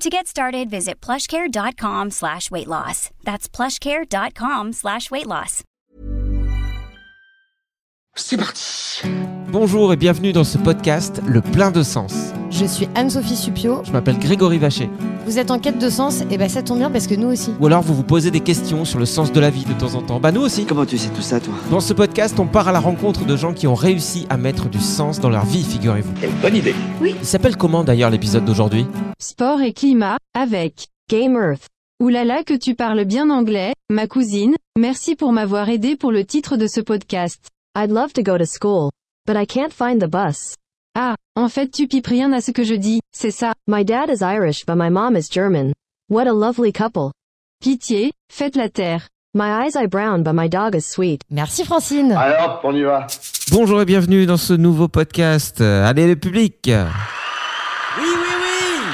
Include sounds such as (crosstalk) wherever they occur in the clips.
To get started, visit plushcare.com slash weight loss. That's plushcare.com slash weight loss. C'est parti Bonjour et bienvenue dans ce podcast Le plein de sens. Je suis Anne-Sophie Supio. Je m'appelle Grégory Vacher. Vous êtes en quête de sens Et ben ça tombe bien parce que nous aussi. Ou alors vous vous posez des questions sur le sens de la vie de temps en temps. Bah nous aussi. Comment tu sais tout ça, toi? Dans ce podcast, on part à la rencontre de gens qui ont réussi à mettre du sens dans leur vie, figurez-vous. Quelle bonne idée Il s'appelle comment d'ailleurs l'épisode d'aujourd'hui? Sport et climat, avec Game Earth. Oulala que tu parles bien anglais, ma cousine, merci pour m'avoir aidé pour le titre de ce podcast. I'd love to go to school, but I can't find the bus. Ah, en fait tu pipes rien à ce que je dis, c'est ça. My dad is Irish but my mom is German. What a lovely couple. Pitié, faites la terre. My eyes are brown but my dog is sweet. Merci Francine. Alors, on y va Bonjour et bienvenue dans ce nouveau podcast. Allez le public Oui, oui, oui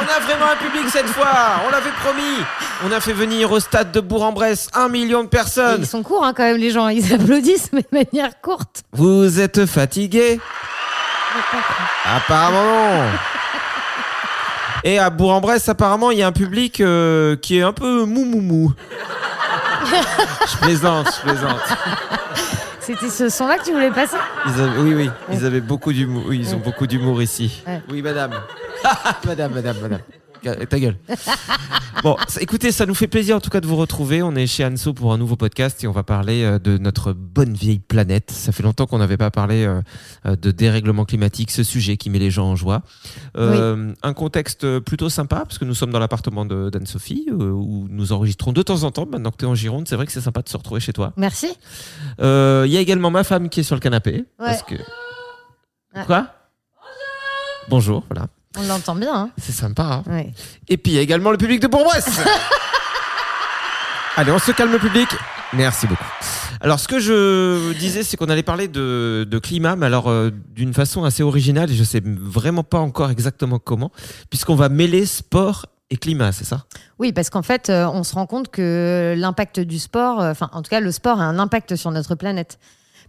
On a vraiment un public cette fois On l'avait promis On a fait venir au stade de Bourg-en-Bresse un million de Et personnes Ils sont courts hein, quand même les gens, ils applaudissent mais de manière courte. Vous êtes fatigués Apparemment non. Et à Bourg-en-Bresse, apparemment, il y a un public euh, qui est un peu mou mou mou. je plaisante, je plaisante. C'était ce son-là que tu voulais passer Ils avaient- oui, oui, ils avaient beaucoup d'humour. Oui, ils ont beaucoup d'humour ici. Ouais. Oui, madame. (laughs) madame, madame, madame. Ta gueule. (laughs) Bon, écoutez, ça nous fait plaisir en tout cas de vous retrouver. On est chez Anso pour un nouveau podcast et on va parler euh, de notre bonne vieille planète. Ça fait longtemps qu'on n'avait pas parlé euh, euh, de dérèglement climatique, ce sujet qui met les gens en joie. Euh, Un contexte plutôt sympa parce que nous sommes dans l'appartement d'Anne-Sophie où nous enregistrons de temps en temps. Maintenant que tu es en Gironde, c'est vrai que c'est sympa de se retrouver chez toi. Merci. Euh, Il y a également ma femme qui est sur le canapé. Parce que... Quoi? Bonjour, voilà. On l'entend bien. Hein C'est sympa. hein. ouais. Et puis il y a également le public de Bourg-Bresse. (laughs) Allez, on se calme, public. Merci beaucoup. Alors, ce que je disais, c'est qu'on allait parler de, de climat, mais alors euh, d'une façon assez originale, et je sais vraiment pas encore exactement comment, puisqu'on va mêler sport et climat, c'est ça? Oui, parce qu'en fait, euh, on se rend compte que l'impact du sport, euh, enfin, en tout cas, le sport a un impact sur notre planète.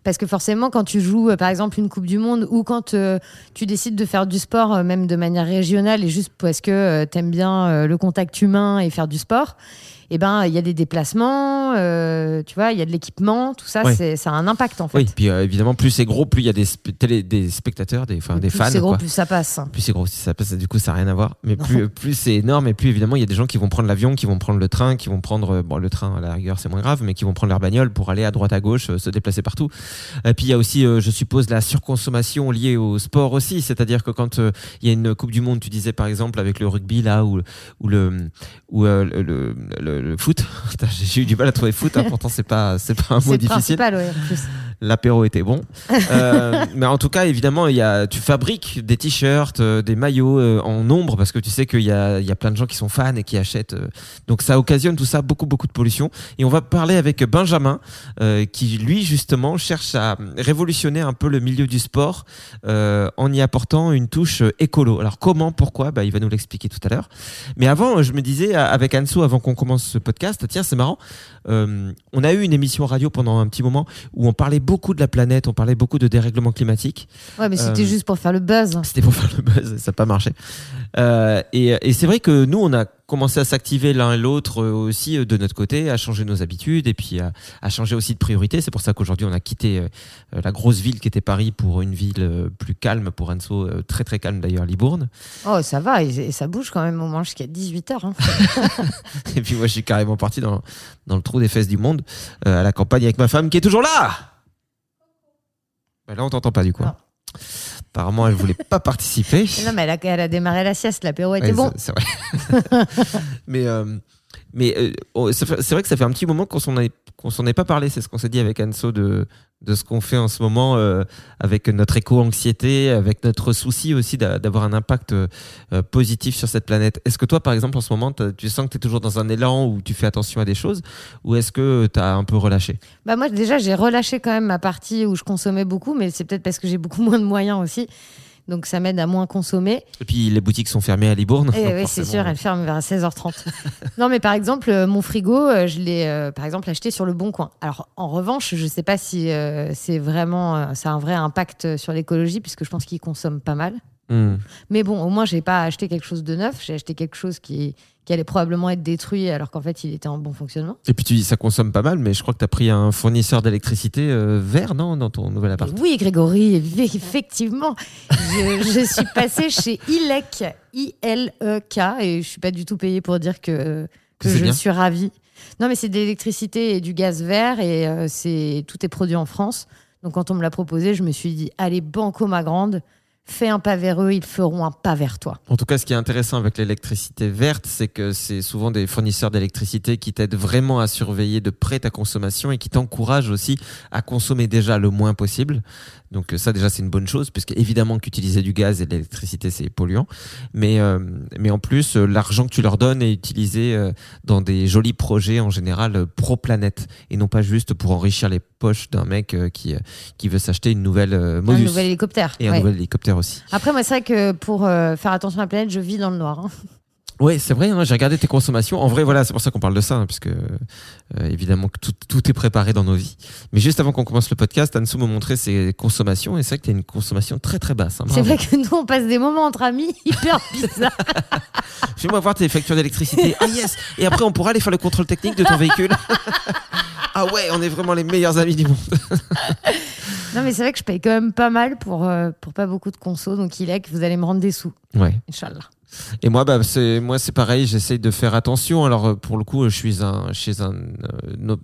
Parce que forcément, quand tu joues, euh, par exemple, une Coupe du Monde ou quand euh, tu décides de faire du sport, euh, même de manière régionale, et juste parce que tu t'aimes bien le contact humain et faire du sport, eh ben, il y a des déplacements, euh, tu vois, il y a de l'équipement, tout ça, c'est, ça a un impact en fait. Oui, puis euh, évidemment, plus c'est gros, plus il y a des, sp- télé- des spectateurs, des, enfin, des plus fans. c'est gros, quoi. plus ça passe. plus c'est gros, si ça passe, du coup, ça n'a rien à voir. Mais (laughs) plus, plus c'est énorme, et plus évidemment, il y a des gens qui vont prendre l'avion, qui vont prendre le train, qui vont prendre, euh, bon, le train à la rigueur, c'est moins grave, mais qui vont prendre leur bagnole pour aller à droite, à gauche, euh, se déplacer partout. Et puis il y a aussi, euh, je suppose, la surconsommation liée au sport aussi. C'est-à-dire que quand euh, il y a une Coupe du Monde, tu disais par exemple avec le rugby là, ou, ou le, ou euh, le, le, le- le foot. (laughs) J'ai eu du mal à trouver foot, hein, (laughs) pourtant c'est pas, c'est pas un mot C'est difficile. ouais, l'apéro était bon. (laughs) Euh, mais en tout cas, évidemment, il y a, tu fabriques des t-shirts, euh, des maillots euh, en nombre parce que tu sais qu'il y a, il y a plein de gens qui sont fans et qui achètent. donc ça occasionne tout ça beaucoup, beaucoup de pollution. Et on va parler avec Benjamin qui, lui, justement, cherche à révolutionner un peu le milieu du sport en y apportant une touche écolo. Alors comment, pourquoi? Bah, Il va nous l'expliquer tout à l'heure. Mais avant, je me disais avec Anso, avant qu'on commence ce podcast, tiens, c'est marrant. Euh, on a eu une émission radio pendant un petit moment où on parlait beaucoup de la planète, on parlait beaucoup de dérèglement climatique. Ouais, mais c'était Euh, juste pour faire le buzz. C'était pour faire le buzz, ça n'a pas marché. Euh, et et c'est vrai que nous, on a commencé à s'activer l'un et l'autre aussi de notre côté, à changer nos habitudes et puis à, à changer aussi de priorité. C'est pour ça qu'aujourd'hui, on a quitté la grosse ville qui était Paris pour une ville plus calme, pour Anso, très très calme d'ailleurs, Libourne. Oh, ça va, et, et ça bouge quand même au moins jusqu'à 18h. Hein. (laughs) Et puis moi, je suis carrément parti dans, dans le trou des fesses du monde, euh, à la campagne avec ma femme qui est toujours là. Bah, là, on t'entend pas du coup. Ah. Apparemment, elle voulait pas participer. (laughs) non, mais elle a, elle a démarré la sieste, l'apéro était Ouais, bon. c'est- C'est vrai. (laughs) mais euh, mais euh, c'est vrai que ça fait un petit moment qu'on s'en est qu'on s'en est pas parlé. C'est ce qu'on s'est dit avec Anso de de ce qu'on fait en ce moment euh, avec notre éco-anxiété, avec notre souci aussi d'a- d'avoir un impact euh, positif sur cette planète. Est-ce que toi, par exemple, en ce moment, tu sens que tu es toujours dans un élan où tu fais attention à des choses ou est-ce que tu as un peu relâché? Bah moi déjà j'ai relâché quand même ma partie où je consommais beaucoup, mais c'est peut-être parce que j'ai beaucoup (laughs) moins de moyens aussi. Donc ça m'aide à moins consommer. Et puis les boutiques sont fermées à Libourne. Et donc oui, c'est sûr, elle ferme vers 16h30. (laughs) non, mais par exemple, euh, mon frigo, euh, je l'ai euh, par exemple acheté sur le Bon Coin. Alors en revanche, je ne sais pas si euh, c'est vraiment, euh, ça a un vrai impact sur l'écologie, puisque je pense qu'il consomme pas mal. Hmm. Mais bon, au moins, j'ai pas acheté quelque chose de neuf. J'ai acheté quelque chose qui, qui allait probablement être détruit alors qu'en fait, il était en bon fonctionnement. Et puis tu dis ça consomme pas mal, mais je crois que tu as pris un fournisseur d'électricité euh, vert, non, dans ton nouvel appart? Et oui, Grégory, (laughs) effectivement. Je, je suis passée chez ILEC, I-L-E-K, et je suis pas du tout payée pour dire que, je bien. suis ravie. Non, mais c'est de l'électricité et du gaz vert, et euh, c'est tout est produit en France. Donc quand on me l'a proposé, je me suis dit, allez, banco ma grande, fais un pas vers eux, ils feront un pas vers toi. En tout cas, ce qui est intéressant avec l'électricité verte, c'est que c'est souvent des fournisseurs d'électricité qui t'aident vraiment à surveiller de près ta consommation et qui t'encouragent aussi à consommer déjà le moins possible. Donc euh, ça déjà c'est une bonne chose puisque évidemment qu'utiliser du gaz et de l'électricité c'est polluant, mais euh, mais en plus euh, l'argent que tu leur donnes est utilisé dans des jolis projets en général pro planète et non pas juste pour enrichir les poches d'un mec qui qui veut s'acheter une nouvelle euh, Un Modus nouvel hélicoptère. et un ouais. nouvel hélicoptère aussi. Après, moi, c'est vrai que pour faire attention à la planète, je vis dans le noir. hein. Oui, c'est vrai, hein, j'ai regardé tes consommations. En vrai, voilà, c'est pour ça qu'on parle de ça, hein, puisque euh, évidemment que tout, tout est préparé dans nos vies. Mais juste avant qu'on commence le podcast, Anso m'a montré ses consommations, et c'est vrai que tu as une consommation très très basse. hein, C'est vrai que nous, on passe des moments entre amis (laughs) hyper bizarres. (laughs) Fais-moi voir tes factures d'électricité. Ah yes Et après, on pourra aller faire le contrôle technique de ton véhicule. (laughs) ah ouais, on est vraiment les meilleurs amis du monde. Non, mais c'est vrai que je paye quand même pas mal pour, euh, pour pas beaucoup de conso. Donc, il est que vous allez me rendre des sous. Ouais. Inch'Allah. Et moi, bah, c'est moi, c'est pareil. J'essaye de faire attention. Alors, euh, pour le coup, je suis un, chez un, euh,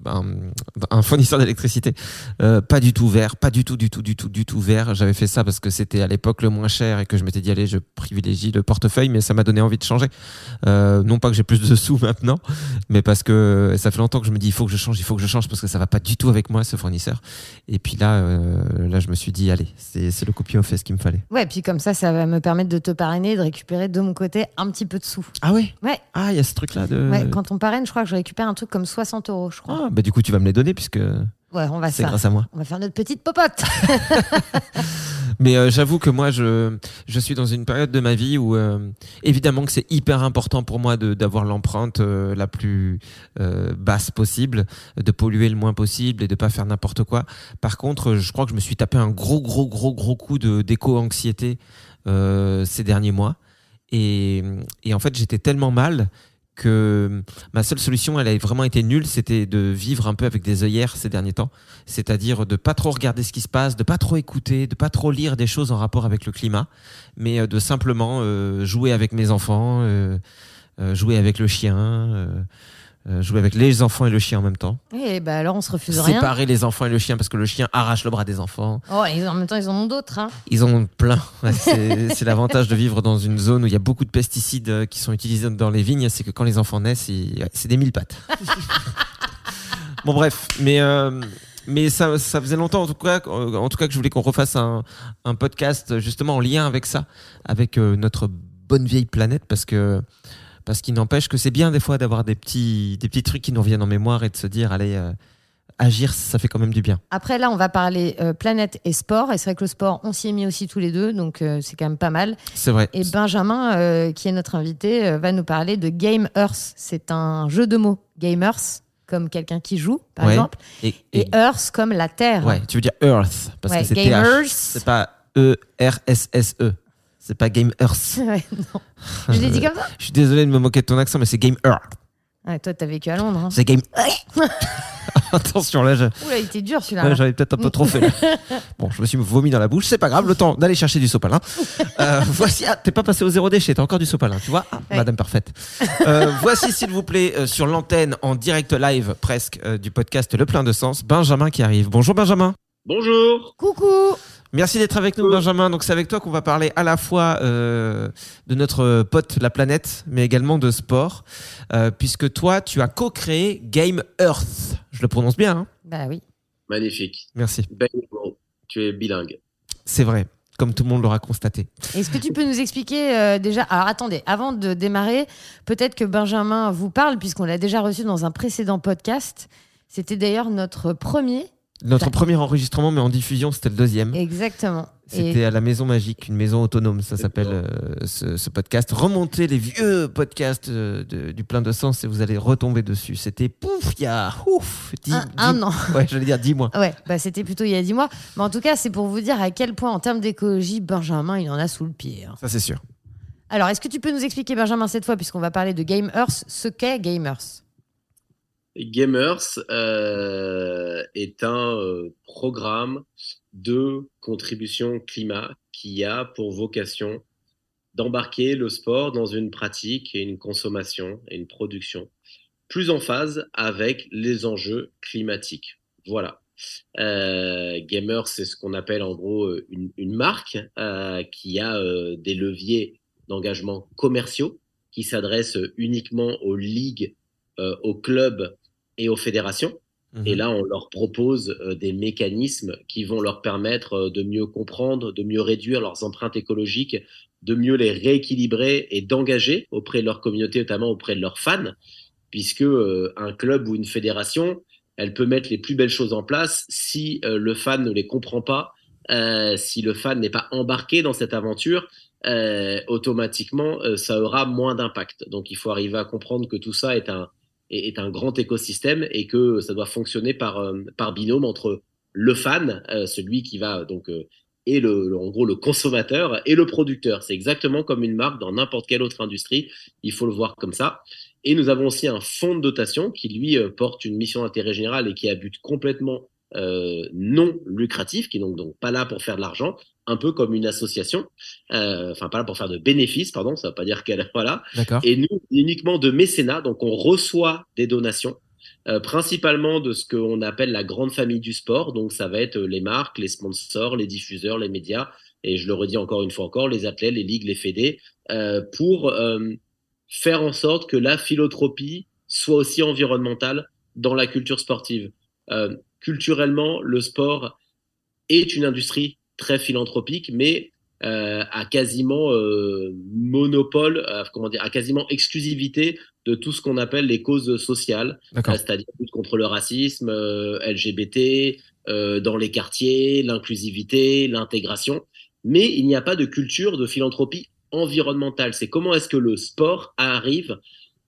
un, fournisseur d'électricité, euh, pas du tout vert, pas du tout, du tout, du tout, du tout vert. J'avais fait ça parce que c'était à l'époque le moins cher et que je m'étais dit allez, je privilégie le portefeuille, mais ça m'a donné envie de changer. Non pas que j'ai plus de sous (laughs) maintenant, mais parce que ça fait longtemps que je me dis il faut que je change, il faut que je change parce que ça va pas du tout avec moi ce fournisseur. Et puis là, là, je me suis dit allez, c'est le copy of ce qu'il me fallait. Ouais, puis comme ça, ça va me permettre de te parrainer de récupérer de mon côté un petit peu de sous. Ah ouais. Ouais, Ah, il y a ce truc là de. ouais quand on parraine, je crois que je récupère un truc comme 60 euros, je crois. Ah, bah du coup, tu vas me les donner puisque Ouais, on va c'est grâce à moi. On va faire notre petite popote. (laughs) Mais euh, j'avoue que moi, je, je suis dans une période de ma vie où, euh, évidemment, que c'est hyper important pour moi de- d'avoir l'empreinte euh, la plus basse possible, de polluer le moins possible et de pas faire n'importe quoi. Par contre, je crois que je me suis tapé un gros, gros, gros, gros coup de d'éco-anxiété ces derniers mois. Et, en fait, j'étais tellement mal que ma seule solution, elle a vraiment été nulle, c'était de vivre un peu avec des œillères ces derniers temps, c'est-à-dire de pas trop regarder ce qui se passe, de pas trop écouter, de pas trop lire des choses en rapport avec le climat, mais euh, de simplement euh, jouer avec mes enfants, euh, jouer avec le chien, jouer avec les enfants et le chien en même temps, Et bah alors, on se refuse rien. séparer les enfants et le chien parce que le chien arrache le bras des enfants. Oh, et en même temps, ils en ont d'autres. Hein. Ils en ont plein. (laughs) C'est l'avantage de vivre dans une zone où il y a beaucoup de pesticides euh, qui sont utilisés dans les vignes, c'est que quand les enfants naissent, c'est des mille pattes. (laughs) Bon bref, mais euh, mais ça, ça faisait longtemps en tout cas, euh, en tout cas que je voulais qu'on refasse un, un podcast justement en lien avec ça, avec euh, notre bonne vieille planète, parce que parce qu'il n'empêche que c'est bien des fois d'avoir des petits des petits trucs qui nous reviennent en mémoire et de se dire allez euh, agir, ça fait quand même du bien. Après, là, on va parler euh, planète et sport. Et c'est vrai que le sport, on s'y est mis aussi tous les deux, donc euh, c'est quand même pas mal. C'est vrai. Et Benjamin, euh, qui est notre invité, va nous parler de Game Earth. C'est un jeu de mots. Gamers, comme quelqu'un qui joue, par Ouais. exemple. Et, Et et- Earth, comme la Terre. ouais, tu veux dire Earth parce Ouais, que c'est gamers. C'est pas E R S S E. C'est pas Game Earth. (laughs) Ouais, non. (laughs) Je l'ai dit comme ça Je suis désolé de me moquer de ton accent, mais c'est Game Earth. ouais, Toi, t'as vécu à Londres. Hein. C'est Game. (laughs) Attention là, je- Oula, il était dur celui-là. Ouais, J'en ai peut-être un peu trop fait. là. Bon, je me suis vomi dans la bouche, c'est pas grave, le temps d'aller chercher du sopalin. Euh, voici, ah, t'es pas passé au zéro déchet, t'as encore du sopalin, tu vois? Ah, Ouais. Madame parfaite. Euh, voici, s'il vous plaît, euh, sur l'antenne, en direct live presque, euh, du podcast Le Plein de Sens, Benjamin qui arrive. Bonjour Benjamin. Bonjour. Coucou Merci d'être avec nous, Benjamin. Donc, c'est avec toi qu'on va parler à la fois euh, de notre pote la planète, mais également de sport, euh, puisque toi, tu as co-créé Game Earth. Je le prononce bien, hein? Bah oui. Magnifique. Merci. Bingo. Tu es bilingue. C'est vrai, comme tout le monde l'aura constaté. Est-ce que tu peux nous expliquer euh, déjà Alors attendez, avant de démarrer, peut-être que Benjamin vous parle, puisqu'on l'a déjà reçu dans un précédent podcast. C'était d'ailleurs notre premier. Notre premier enregistrement, mais en diffusion, c'était le deuxième. Exactement. C'était Et à la Maison Magique, une maison autonome, ça s'appelle euh, ce, ce podcast. Remontez les vieux podcasts euh, de- du plein de sens et vous allez retomber dessus. C'était pouf, il y a ouf, dix, un, dix- un an. (laughs) Ouais, j'allais dire dix mois. Ouais, bah c'était plutôt il y a 10 mois. Mais en tout cas, c'est pour vous dire à quel point, en termes d'écologie, Benjamin, il en a sous le pied. hein. Ça, c'est sûr. Alors, est-ce que tu peux nous expliquer, Benjamin, cette fois, puisqu'on va parler de Game Earth, ce qu'est Game Earth Gamers euh, est un euh, programme de contribution climat qui a pour vocation d'embarquer le sport dans une pratique et une consommation et une production plus en phase avec les enjeux climatiques. Voilà. Euh, Gamer, c'est ce qu'on appelle en gros une, marque qui a des leviers d'engagement commerciaux qui s'adressent uniquement aux ligues, aux clubs et aux fédérations. Mhm. Et là, on leur propose euh, des mécanismes qui vont leur permettre euh, de mieux comprendre, de mieux réduire leurs empreintes écologiques, de mieux les rééquilibrer et d'engager auprès de leur communauté, notamment auprès de leurs fans, puisque euh, un club ou une fédération, elle peut mettre les plus belles choses en place si le fan ne les comprend pas, euh, si le fan n'est pas embarqué dans cette aventure. euh, automatiquement, euh, ça aura moins d'impact. Donc, il faut arriver à comprendre que tout ça est un est, un grand écosystème et que ça doit fonctionner par euh, par binôme entre le fan, euh, celui qui va donc euh, et le, en gros le consommateur et le producteur. C'est exactement comme une marque dans n'importe quelle autre industrie. Il faut le voir comme ça. Et nous avons aussi un fonds de dotation qui lui porte une mission d'intérêt général et qui a but complètement euh, non lucratif, qui est donc, donc pas là pour faire de l'argent, un peu comme une association, euh, enfin pas là pour faire de bénéfices, pardon, ça veut pas dire qu'elle (laughs) voilà. Et nous, uniquement de mécénat, donc on reçoit des donations, euh, principalement de ce qu'on appelle la grande famille du sport. Donc ça va être les marques, les sponsors, les diffuseurs, les médias, et je le redis encore une fois encore, les athlètes, les ligues, les fédés, euh, pour euh, faire en sorte que la philanthropie soit aussi environnementale dans la culture sportive. Culturellement, le sport est une industrie très philanthropique, mais euh, à quasiment euh, monopole, euh, comment dire, à quasiment exclusivité de tout ce qu'on appelle les causes sociales, euh, c'est-à-dire lutte contre le racisme, LGBT, dans les quartiers, l'inclusivité, l'intégration. Mais il n'y a pas de culture de philanthropie environnementale. C'est comment est-ce que le sport arrive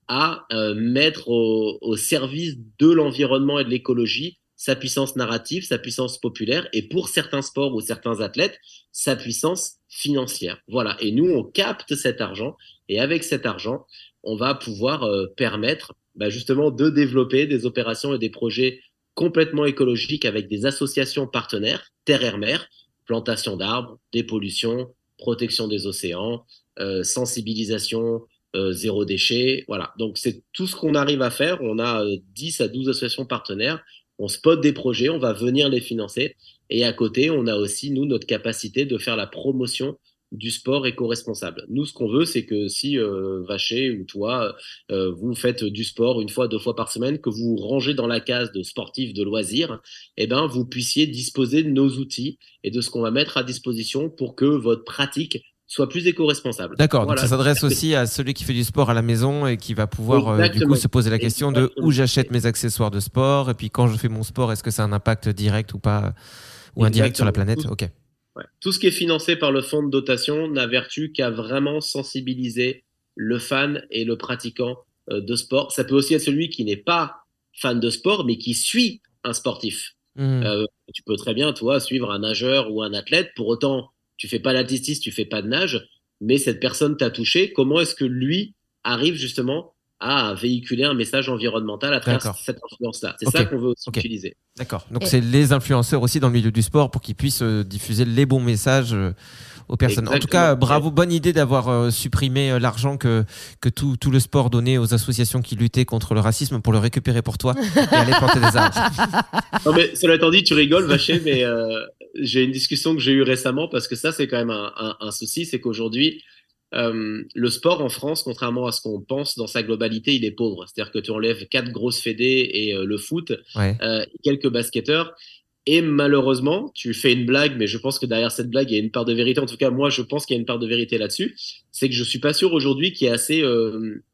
à mettre au, au service de l'environnement et de l'écologie sa puissance narrative, sa puissance populaire, et pour certains sports ou certains athlètes, sa puissance financière. Voilà. Et nous, on capte cet argent, et avec cet argent, on va pouvoir euh, permettre bah, justement de développer des opérations et des projets complètement écologiques avec des associations partenaires, terre et mer, plantation d'arbres, dépollution, protection des océans, euh, sensibilisation, euh, zéro déchet. Voilà. Donc, c'est tout ce qu'on arrive à faire. On a euh, 10 à 12 associations partenaires. On spot des projets, on va venir les financer. Et à côté, on a aussi, nous, notre capacité de faire la promotion du sport éco-responsable. Nous, ce qu'on veut, c'est que si euh, Vacher ou toi, euh, vous faites du sport une fois, deux fois par semaine, que vous rangez dans la case de sportifs de loisirs, eh ben, vous puissiez disposer de nos outils et de ce qu'on va mettre à disposition pour que votre pratique soit plus éco-responsable. D'accord, Voilà. donc ça s'adresse (laughs) aussi à celui qui fait du sport à la maison et qui va pouvoir euh, du coup se poser la question de où j'achète mes accessoires de sport et puis quand je fais mon sport, est-ce que ça a un impact direct ou pas ou indirect sur la planète? Ok. Ouais. Tout ce qui est financé par le fonds de dotation n'a vertu qu'à vraiment sensibiliser le fan et le pratiquant euh, de sport. Ça peut aussi être celui qui n'est pas fan de sport, mais qui suit un sportif. Mhm. Euh, tu peux très bien, toi, suivre un nageur ou un athlète. Pour autant, tu fais pas d'athlétisme, tu fais pas de nage, mais cette personne t'a touché. Comment est-ce que lui arrive justement à véhiculer un message environnemental à travers D'accord. cette influence-là? C'est ça qu'on veut aussi utiliser. D'accord. Donc Et- c'est les influenceurs aussi dans le milieu du sport pour qu'ils puissent euh, diffuser les bons messages euh, aux personnes. En tout cas, bravo, bonne idée d'avoir euh, supprimé euh, l'argent que que tout, tout le sport donnait aux associations qui luttaient contre le racisme pour le récupérer pour toi et aller planter des arbres. (laughs) Non, mais cela étant dit, tu rigoles, Vacher, mais euh, j'ai une discussion que j'ai eue récemment parce que ça, c'est quand même un, un- un souci, c'est qu'aujourd'hui, euh, le sport en France, contrairement à ce qu'on pense dans sa globalité, il est pauvre. C'est-à-dire que tu enlèves quatre grosses fédés et euh, le foot, Ouais. euh, quelques basketteurs. Et malheureusement, tu fais une blague, mais je pense que derrière cette blague, il y a une part de vérité. En tout cas, moi, je pense qu'il y a une part de vérité là-dessus. C'est que je suis pas sûr aujourd'hui qu'il y ait assez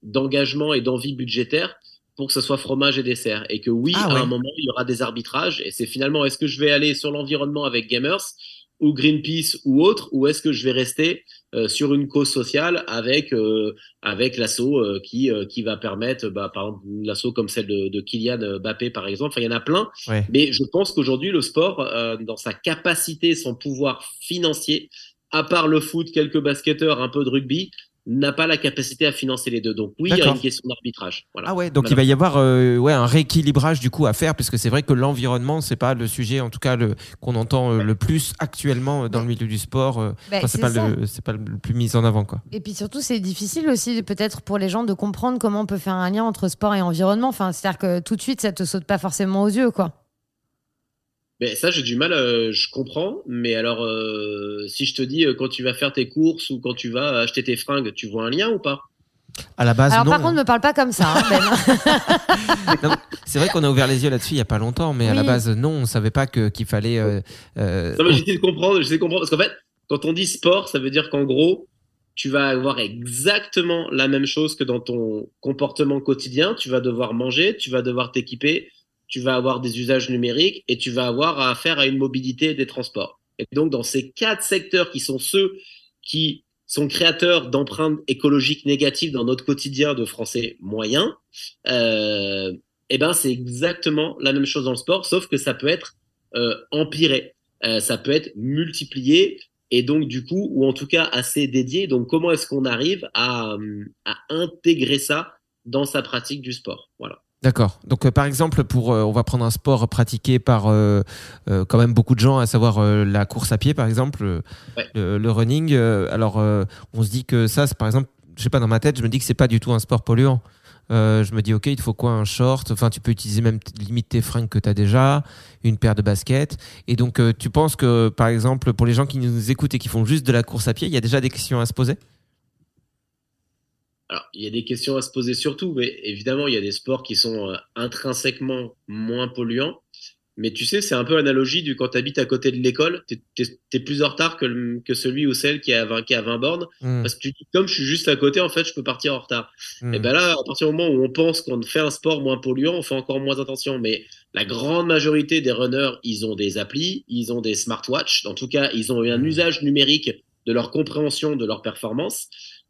d'engagement et d'envie budgétaire pour que ce soit fromage et dessert. Et que oui, Ah à ouais. un moment, il y aura des arbitrages. Et c'est finalement, est-ce que je vais aller sur l'environnement avec Gamers ou Greenpeace ou autre, ou est-ce que je vais rester euh, sur une cause sociale avec euh, avec l'assaut euh, qui qui va permettre, bah, par exemple, l'assaut comme celle de, de Kylian Mbappé par exemple. Enfin, il y en a plein. Ouais. Mais je pense qu'aujourd'hui, le sport, dans sa capacité, son pouvoir financier, à part le foot, quelques basketteurs, un peu de rugby, n'a pas la capacité à financer les deux. Donc oui, il y a une question d'arbitrage. Voilà. Ah ouais, donc il va y avoir euh, ouais, un rééquilibrage du coup à faire, puisque c'est vrai que l'environnement, c'est pas le sujet, en tout cas, le, qu'on entend euh, le plus actuellement euh, dans le milieu du sport. euh, Bah, enfin, c'est pas, ça. le, c'est pas le plus mis en avant, quoi. Et puis surtout, c'est difficile aussi, peut-être pour les gens, de comprendre comment on peut faire un lien entre sport et environnement. Enfin, c'est-à-dire que tout de suite, ça te saute pas forcément aux yeux, quoi. Mais ça, j'ai du mal, euh, je comprends. Mais alors, euh, si je te dis, euh, quand tu vas faire tes courses ou quand tu vas acheter tes fringues, tu vois un lien ou pas? À la base, Alors, non. par contre, ne me parle pas comme ça, hein, Ben. (laughs) Non, c'est vrai qu'on a ouvert les yeux là-dessus il y a pas longtemps, mais à la Oui. base, non, on savait pas que, qu'il fallait. euh, euh, Non, mais j'essaie de comprendre, j'essaie de comprendre. Parce qu'en fait, quand on dit sport, ça veut dire qu'en gros, tu vas avoir exactement la même chose que dans ton comportement quotidien. Tu vas devoir manger, tu vas devoir t'équiper, tu vas avoir des usages numériques et tu vas avoir à faire à une mobilité des transports. Et donc, dans ces quatre secteurs qui sont ceux qui sont créateurs d'empreintes écologiques négatives dans notre quotidien de Français moyens, euh, eh ben, c'est exactement la même chose dans le sport, sauf que ça peut être euh, empiré. Euh, ça peut être multiplié et donc du coup, ou en tout cas assez dédié. Donc comment est-ce qu'on arrive à, à intégrer ça dans sa pratique du sport? Voilà. D'accord. Donc, euh, par exemple, pour, euh, on va prendre un sport pratiqué par euh, quand même beaucoup de gens, à savoir la course à pied, par exemple, Ouais. le, le running. alors, on se dit que ça, c'est par exemple, je sais pas, dans ma tête, je me dis que c'est pas du tout un sport polluant. Euh, je me dis, ok, il te faut quoi Un short? Enfin, tu peux utiliser même limite tes fringues que tu as déjà, une paire de baskets. Et donc, euh, tu penses que, par exemple, pour les gens qui nous écoutent et qui font juste de la course à pied, il y a déjà des questions à se poser? Alors, il y a des questions à se poser surtout, mais évidemment, il y a des sports qui sont euh, intrinsèquement moins polluants. Mais tu sais, c'est un peu analogie du quand tu habites à côté de l'école, tu es, plus en retard que, le- que celui ou celle qui est à 20, qui est à 20 bornes. Hmm, Parce que tu dis, comme je suis juste à côté, en fait, je peux partir en retard. hmm. Et ben là, à partir du moment où on pense qu'on fait un sport moins polluant, on fait encore moins attention. Mais la grande majorité des runners, ils ont des applis, ils ont des smartwatches. En tout cas, ils ont un Mhm. usage numérique de leur compréhension de leur performance.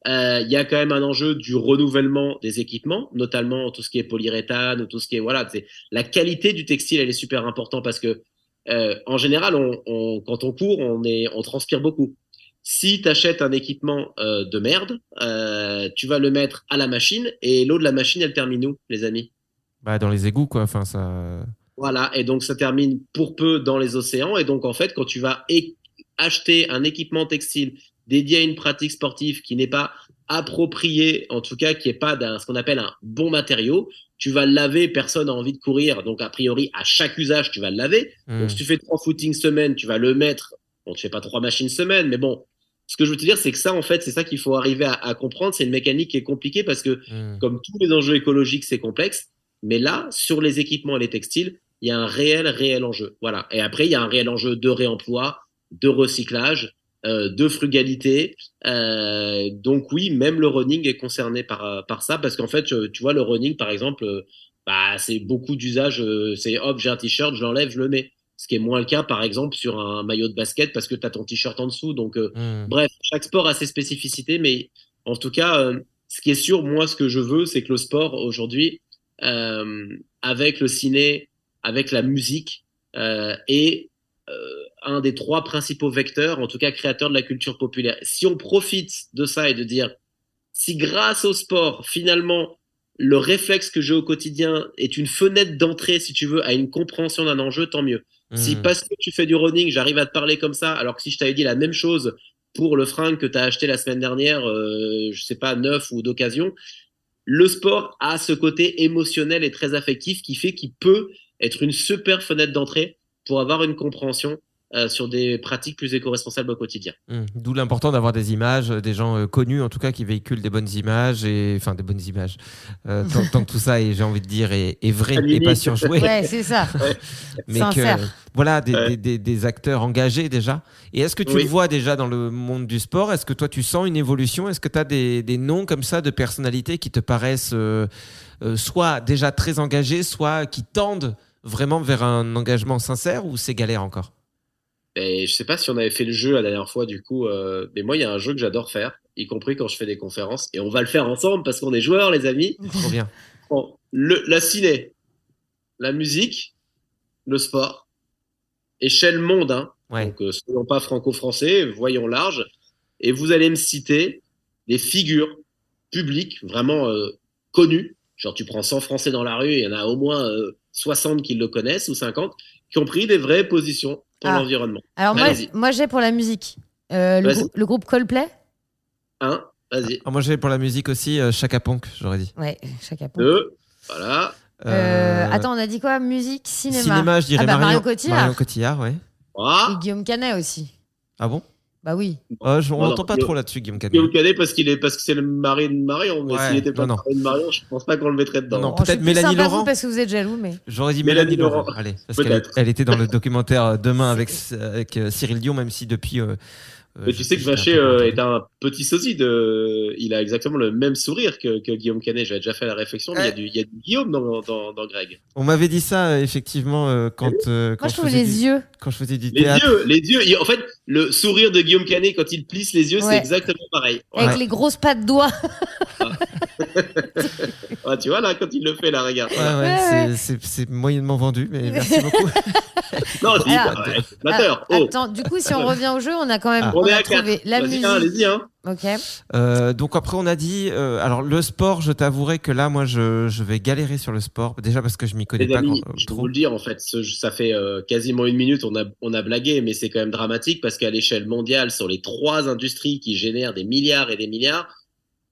Euh, Il y a quand même un enjeu du renouvellement des équipements, notamment tout ce qui est polyuréthane ou tout ce qui est voilà. C'est la qualité du textile, elle est super importante parce que euh, en général, on, on- quand on court, on est, on transpire beaucoup. Si tu achètes un équipement euh, de merde, euh, tu vas le mettre à la machine et l'eau de la machine, elle termine où, les amis? Bah, dans les égouts, quoi. Enfin, ça. Voilà, et donc ça termine pour peu dans les océans. Et donc en fait, quand tu vas acheter un équipement textile dédié à une pratique sportive qui n'est pas approprié, en tout cas qui n'est pas d'un ce qu'on appelle un bon matériau, tu vas le laver, personne n'a envie de courir. Donc a priori, à chaque usage, tu vas le laver. Hmm. Donc si tu fais trois footings semaine, tu vas le mettre. Bon, tu fais pas trois machines semaine, mais bon, ce que je veux te dire, c'est que ça, en fait, c'est ça qu'il faut arriver à, à comprendre. C'est une mécanique qui est compliquée parce que, Hmm. comme tous les enjeux écologiques, c'est complexe. Mais là, sur les équipements et les textiles, il y a un réel, réel enjeu. Voilà. Et après, il y a un réel enjeu de réemploi, de recyclage, euh, de frugalité. Euh, donc oui, même le running est concerné par, euh, par ça parce qu'en fait, euh, tu vois, le running, par exemple, euh, bah, c'est beaucoup d'usage. c'est hop, j'ai un t-shirt, je l'enlève, je le mets. Ce qui est moins le cas, par exemple, sur un maillot de basket parce que tu as ton t-shirt en dessous. Donc, euh, Hmm. Bref, chaque sport a ses spécificités, mais en tout cas, euh, ce qui est sûr, moi, ce que je veux, c'est que le sport aujourd'hui, euh, avec le ciné, avec la musique, euh, est euh, un des trois principaux vecteurs, en tout cas créateurs de la culture populaire. Si on profite de ça et de dire, si grâce au sport, finalement, le réflexe que j'ai au quotidien est une fenêtre d'entrée, si tu veux, à une compréhension d'un enjeu, tant mieux. Si Hmm. parce que tu fais du running, j'arrive à te parler comme ça, alors que si je t'avais dit la même chose pour le fringue que tu as acheté la semaine dernière, euh, je sais pas, neuf ou d'occasion, le sport a ce côté émotionnel et très affectif qui fait qu'il peut être une super fenêtre d'entrée pour avoir une compréhension euh, sur des pratiques plus éco-responsables au quotidien. Hmm. D'où l'important d'avoir des images, euh, des gens euh, connus en tout cas qui véhiculent des bonnes images et enfin des bonnes images. Euh, (laughs) tant, tant que tout ça est, j'ai envie de dire, est, est vrai et limite. pas surjoué. Ouais, c'est ça. (laughs) mais Sincère. que voilà des, Ouais. des, des- des acteurs engagés déjà. Et est-ce que tu Oui. le vois déjà dans le monde du sport? Est-ce que toi tu sens une évolution? Est-ce que tu as des, des noms comme ça de personnalités qui te paraissent euh, euh, soit déjà très engagés, soit qui tendent vraiment vers un engagement sincère ou c'est galère encore? Et je sais pas si on avait fait le jeu la dernière fois, du coup, euh, mais moi, il y a un jeu que j'adore faire, y compris quand je fais des conférences, et on va le faire ensemble parce qu'on est joueurs, les amis. Trop bien. (laughs) Bon, le, la ciné, la musique, le sport, échelle monde, hein. Ouais. Donc, euh, soyons pas franco-français, voyons large. Et vous allez me citer des figures publiques vraiment euh, connues. Genre, tu prends 100 Français dans la rue, il y en a au moins euh, 60 qui le connaissent ou 50, qui ont pris des vraies positions pour Ah. l'environnement. Alors moi, moi j'ai pour la musique. Euh, le, Vas-y. grou- le groupe Coldplay? Un, vas-y. Ah, moi j'ai pour la musique aussi euh, Chaka Ponk, j'aurais dit. Ouais, chacun. Deux, voilà. Euh, Euh, attends, on a dit quoi? Musique, cinéma. cinéma, je dirais Ah bah, Marion, Marion Cotillard. Marion Cotillard, ouais. Ah, Et Guillaume Canet aussi. Ah bon? Bah oui. Euh, je- On non, pas trop là-dessus, Guillaume Canet. Guillaume Canet parce qu'il est parce que c'est le mari de Marion, mais Ouais, s'il était pas non, le mari de Marion, je pense pas qu'on le mettrait dedans. Non, suis peut-être Mélanie Laurent. vous parce que vous êtes jaloux, mais. J'aurais dit Mélanie Mélanie, Laurent. Laurent. Allez, parce qu'elle (laughs) elle était dans le documentaire euh, Demain avec, avec euh, Cyril Dion, même si depuis. euh, Mais je- tu sais que Vacher euh, est un petit sosie de. Il a exactement le même sourire que, que Guillaume Canet. J'avais déjà fait la réflexion, mais il y a du, il y a du Guillaume dans, dans, dans Greg. On m'avait dit ça euh, effectivement euh, quand, euh, quand, Moi, je trouve faisais les du, yeux. quand je faisais du Les théâtre. yeux, les yeux. En fait, le sourire de Guillaume Canet quand il plisse les yeux, c'est exactement pareil. Avec Ouais. les grosses pattes doigts. (laughs) Ah, tu vois là, quand il le fait, là, regarde. Ouais, ouais, Ouais, c'est- moyennement vendu, mais (laughs) merci beaucoup. Non, c'est flatteur. Ah, Oh, Attends, du coup, si on revient au jeu, on a quand même Ah. on on est a à 4. trouvé la musique. allez-y, hein. Ok. Euh, donc après on a dit, euh, alors le sport, je t'avouerai que là moi je, je vais galérer sur le sport, déjà parce que je m'y connais Les pas amis, euh, je vais trop. vous le dire, en fait, ce- ça fait euh, quasiment une minute, on a, on a blagué, mais c'est quand même dramatique parce qu'à l'échelle mondiale, sur les trois industries qui génèrent des milliards et des milliards,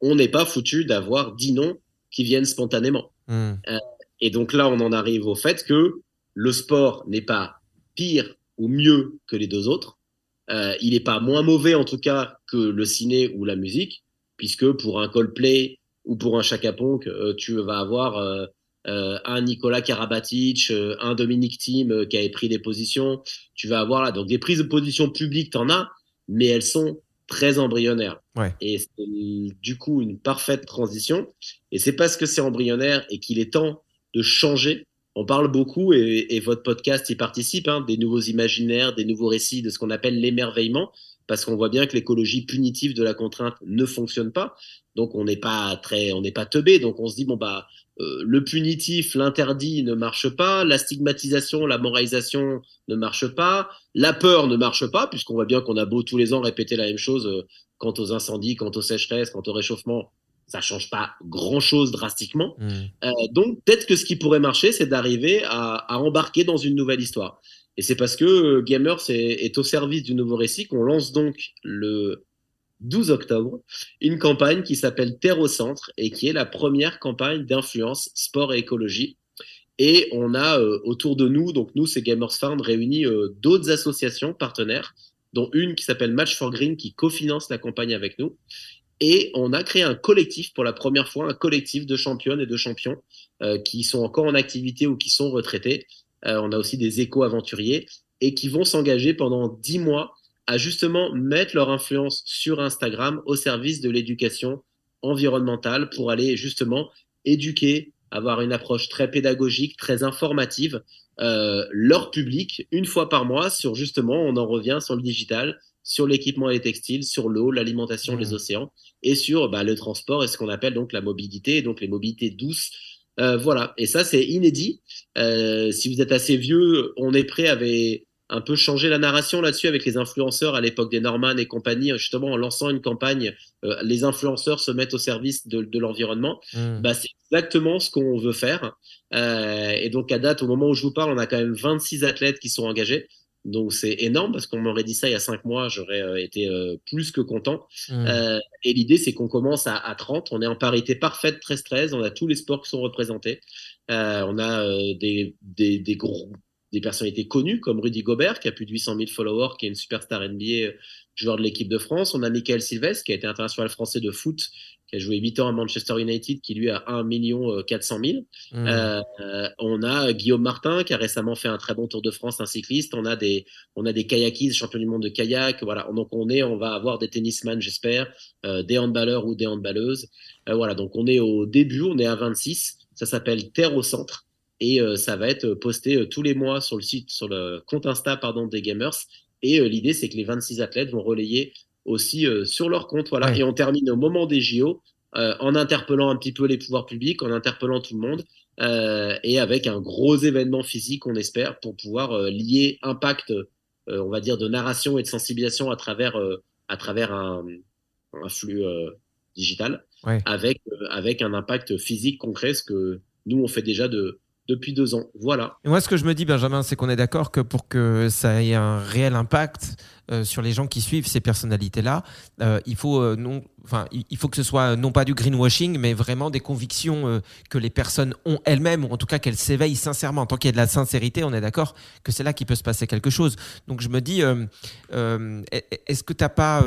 on n'est pas foutu d'avoir dix noms qui viennent spontanément. Hmm. Et donc là, on en arrive au fait que le sport n'est pas pire ou mieux que les deux autres. Euh, il n'est pas moins mauvais, en tout cas, que le ciné ou la musique, puisque pour un Coldplay ou pour un Chaka Ponk, euh, tu vas avoir euh, euh, un Nicolas Karabatic, euh, un Dominique Thiem euh, qui avait pris des positions. Tu vas avoir là, donc des prises de position publiques, t'en as, mais elles sont très embryonnaires. Ouais. Et c'est du coup une parfaite transition. Et c'est parce que c'est embryonnaire et qu'il est temps de changer. On parle beaucoup, et, et votre podcast y participe, hein, des nouveaux imaginaires, des nouveaux récits, de ce qu'on appelle l'émerveillement, parce qu'on voit bien que l'écologie punitive de la contrainte ne fonctionne pas. Donc on n'est pas très, on n'est pas teubé. Donc on se dit bon bah euh, le punitif, l'interdit ne marche pas, la stigmatisation, la moralisation ne marche pas, la peur ne marche pas, puisqu'on voit bien qu'on a beau tous les ans répéter la même chose euh, quant aux incendies, quant aux sécheresses, quant au réchauffement, ça change pas grand chose drastiquement. Hmm. Euh, donc peut-être que ce qui pourrait marcher, c'est d'arriver à, à embarquer dans une nouvelle histoire. Et c'est parce que Gamers est, est au service du nouveau récit qu'on lance donc le 12 octobre une campagne qui s'appelle Terre au centre et qui est la première campagne d'influence sport et écologie. Et on a euh, autour de nous, donc nous c'est Gamers Farm, réuni euh, d'autres associations partenaires dont une qui s'appelle Match for Green, qui cofinance la campagne avec nous. Et on a créé un collectif pour la première fois, un collectif de championnes et de champions euh, qui sont encore en activité ou qui sont retraités. On a aussi des éco-aventuriers et qui vont s'engager pendant dix mois à justement mettre leur influence sur Instagram au service de l'éducation environnementale pour aller justement éduquer, avoir une approche très pédagogique, très informative, euh, leur public une fois par mois sur justement, on en revient sur le digital, sur l'équipement et les textiles, sur l'eau, l'alimentation, les mmh. océans et sur bah, le transport et ce qu'on appelle donc la mobilité, donc les mobilités douces. Euh, voilà, et ça c'est inédit. Euh, si vous êtes assez vieux, on est prêt avec un peu changer la narration là-dessus avec les influenceurs à l'époque des Norman et compagnie, justement en lançant une campagne, euh, les influenceurs se mettent au service de, de l'environnement. Mmh. Bah, c'est exactement ce qu'on veut faire. Euh, et donc à date, au moment où je vous parle, on a quand même 26 athlètes qui sont engagés. Donc c'est énorme parce qu'on m'aurait dit ça il y a cinq mois, j'aurais euh, été euh, plus que content. Mmh. Euh, et l'idée c'est qu'on commence à, à, 30, on est en parité parfaite 13-13, on a tous les sports qui sont représentés. Euh, on a des, des, des, gros, des personnalités connues comme Rudy Gobert qui a plus de 800 000 followers, qui est une superstar NBA, joueur de l'équipe de France. On a Michael Silvestre qui a été international français de foot, qui a joué 8 ans à Manchester United, qui lui a 1 million 400 000. Mmh. Euh, on a Guillaume Martin qui a récemment fait un très bon Tour de France, un cycliste. On a des, on a des kayakistes, champions du monde de kayak. Voilà. Donc on est, on va avoir des tennisman, j'espère, euh, des handballeurs ou des handballeuses. Euh, voilà. Donc on est au début, on est à 26. Ça s'appelle Terre au centre et euh, ça va être posté euh, tous les mois sur le site, sur le compte Insta pardon des gamers. Et euh, l'idée c'est que les 26 athlètes vont relayer aussi sur leur compte, voilà. Et on termine au moment des JO en interpellant un petit peu les pouvoirs publics, en interpellant tout le monde. et avec un gros événement physique, on espère, pour pouvoir lier impact, on va dire, de narration et de sensibilisation à travers, à travers un, un flux digital, avec, avec un impact physique concret, ce que nous on fait déjà de, depuis deux ans. Voilà. Et moi, ce que je me dis, Benjamin, c'est qu'on est d'accord que pour que ça ait un réel impact euh, sur les gens qui suivent ces personnalités-là, euh, il faut euh, non, enfin, il faut que ce soit non pas du greenwashing, mais vraiment des convictions que les personnes ont elles-mêmes, ou en tout cas qu'elles s'éveillent sincèrement. Tant qu'il y a de la sincérité, on est d'accord que c'est là qu'il peut se passer quelque chose. Donc je me dis, est-ce que tu n'as pas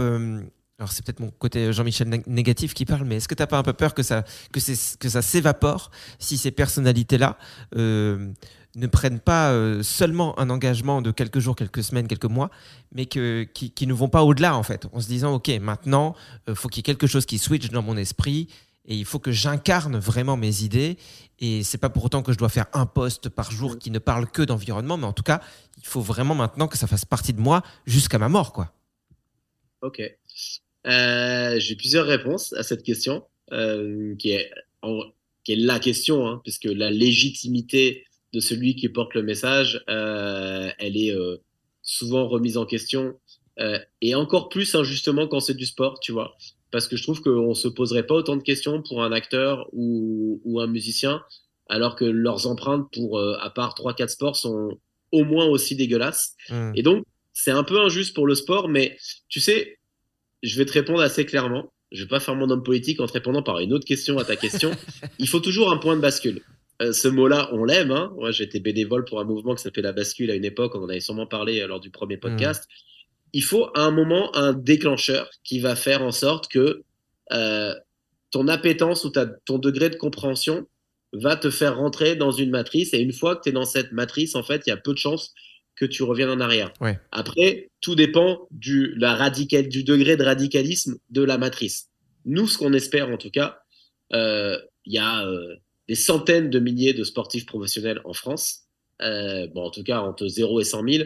alors c'est peut-être mon côté Jean-Michel négatif qui parle, mais est-ce que tu n'as pas un peu peur que ça, que que ça s'évapore si ces personnalités-là euh, ne prennent pas euh, seulement un engagement de quelques jours, quelques semaines, quelques mois, mais que, qui, ne vont pas au-delà en fait, en se disant ok maintenant il euh, faut qu'il y ait quelque chose qui switch dans mon esprit et il faut que j'incarne vraiment mes idées et c'est pas pour autant que je dois faire un poste par jour qui ne parle que d'environnement, mais en tout cas il faut vraiment maintenant que ça fasse partie de moi jusqu'à ma mort quoi. Ok. Euh, j'ai plusieurs réponses à cette question, euh, qui, est, qui est la question, hein, puisque la légitimité de celui qui porte le message, euh, elle est euh, souvent remise en question, euh, et encore plus injustement quand c'est du sport, tu vois. Parce que je trouve qu'on se poserait pas autant de questions pour un acteur ou, ou un musicien, alors que leurs empreintes pour, à part 3-4 sports, sont au moins aussi dégueulasses. Mmh. Et donc, c'est un peu injuste pour le sport, mais tu sais, je vais te répondre assez clairement. Je vais pas faire mon homme politique en te répondant par une autre question à ta question. (laughs) Il faut toujours un point de bascule. Euh, ce mot-là, on l'aime. Hein. Moi, j'étais bénévole pour un mouvement qui s'appelait la bascule à une époque. On en avait sûrement parlé euh, lors du premier podcast. Il faut à un moment un déclencheur qui va faire en sorte que euh, ton appétence ou ta, ton degré de compréhension va te faire rentrer dans une matrice. Et une fois que tu es dans cette matrice, en fait, il y a peu de chances que tu reviennes en arrière. Après, tout dépend du, la radical, du degré de radicalisme de la matrice. Nous, ce qu'on espère en tout cas, euh, il y a euh, des centaines de milliers de sportifs professionnels en France. Euh, bon, en tout cas, entre 0 et 100 000.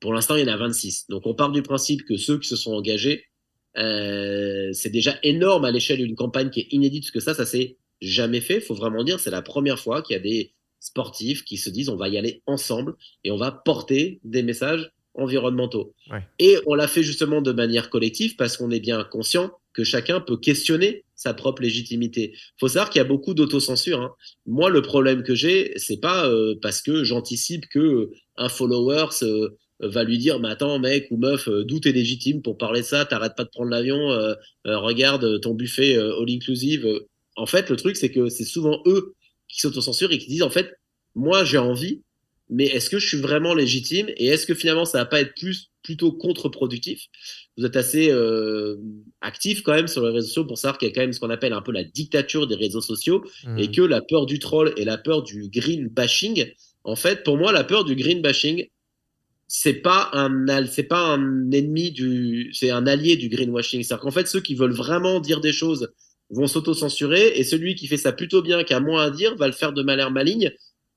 Pour l'instant, il y en a 26. Donc, on part du principe que ceux qui se sont engagés, c'est déjà énorme à l'échelle d'une campagne qui est inédite, parce que ça, ça s'est jamais fait. Il faut vraiment dire, c'est la première fois qu'il y a des sportifs qui se disent on va y aller ensemble et on va porter des messages environnementaux. Et on l'a fait justement de manière collective parce qu'on est bien conscient que chacun peut questionner sa propre légitimité. Faut savoir qu'il y a beaucoup d'autocensure. Hein. Moi, le problème que j'ai, c'est pas euh, parce que j'anticipe que un follower va lui dire, mais attends, mec ou meuf, euh, d'où t'es légitime pour parler de ça? T'arrêtes pas de prendre l'avion. Euh, regarde ton buffet all inclusive. En fait, le truc, c'est que c'est souvent eux qui s'autocensurent et qui disent en fait, moi j'ai envie, mais est-ce que je suis vraiment légitime et est-ce que finalement ça va pas être plus plutôt contre-productif? Vous êtes assez euh, actif quand même sur les réseaux sociaux pour savoir qu'il y a quand même ce qu'on appelle un peu la dictature des réseaux sociaux Mmh. et que la peur du troll et la peur du green bashing, en fait, pour moi, la peur du green bashing, c'est pas un c'est pas un ennemi du c'est un allié du greenwashing c'est-à-dire qu'en fait ceux qui veulent vraiment dire des choses vont s'auto-censurer et celui qui fait ça plutôt bien qui a moins à dire va le faire de manière maligne.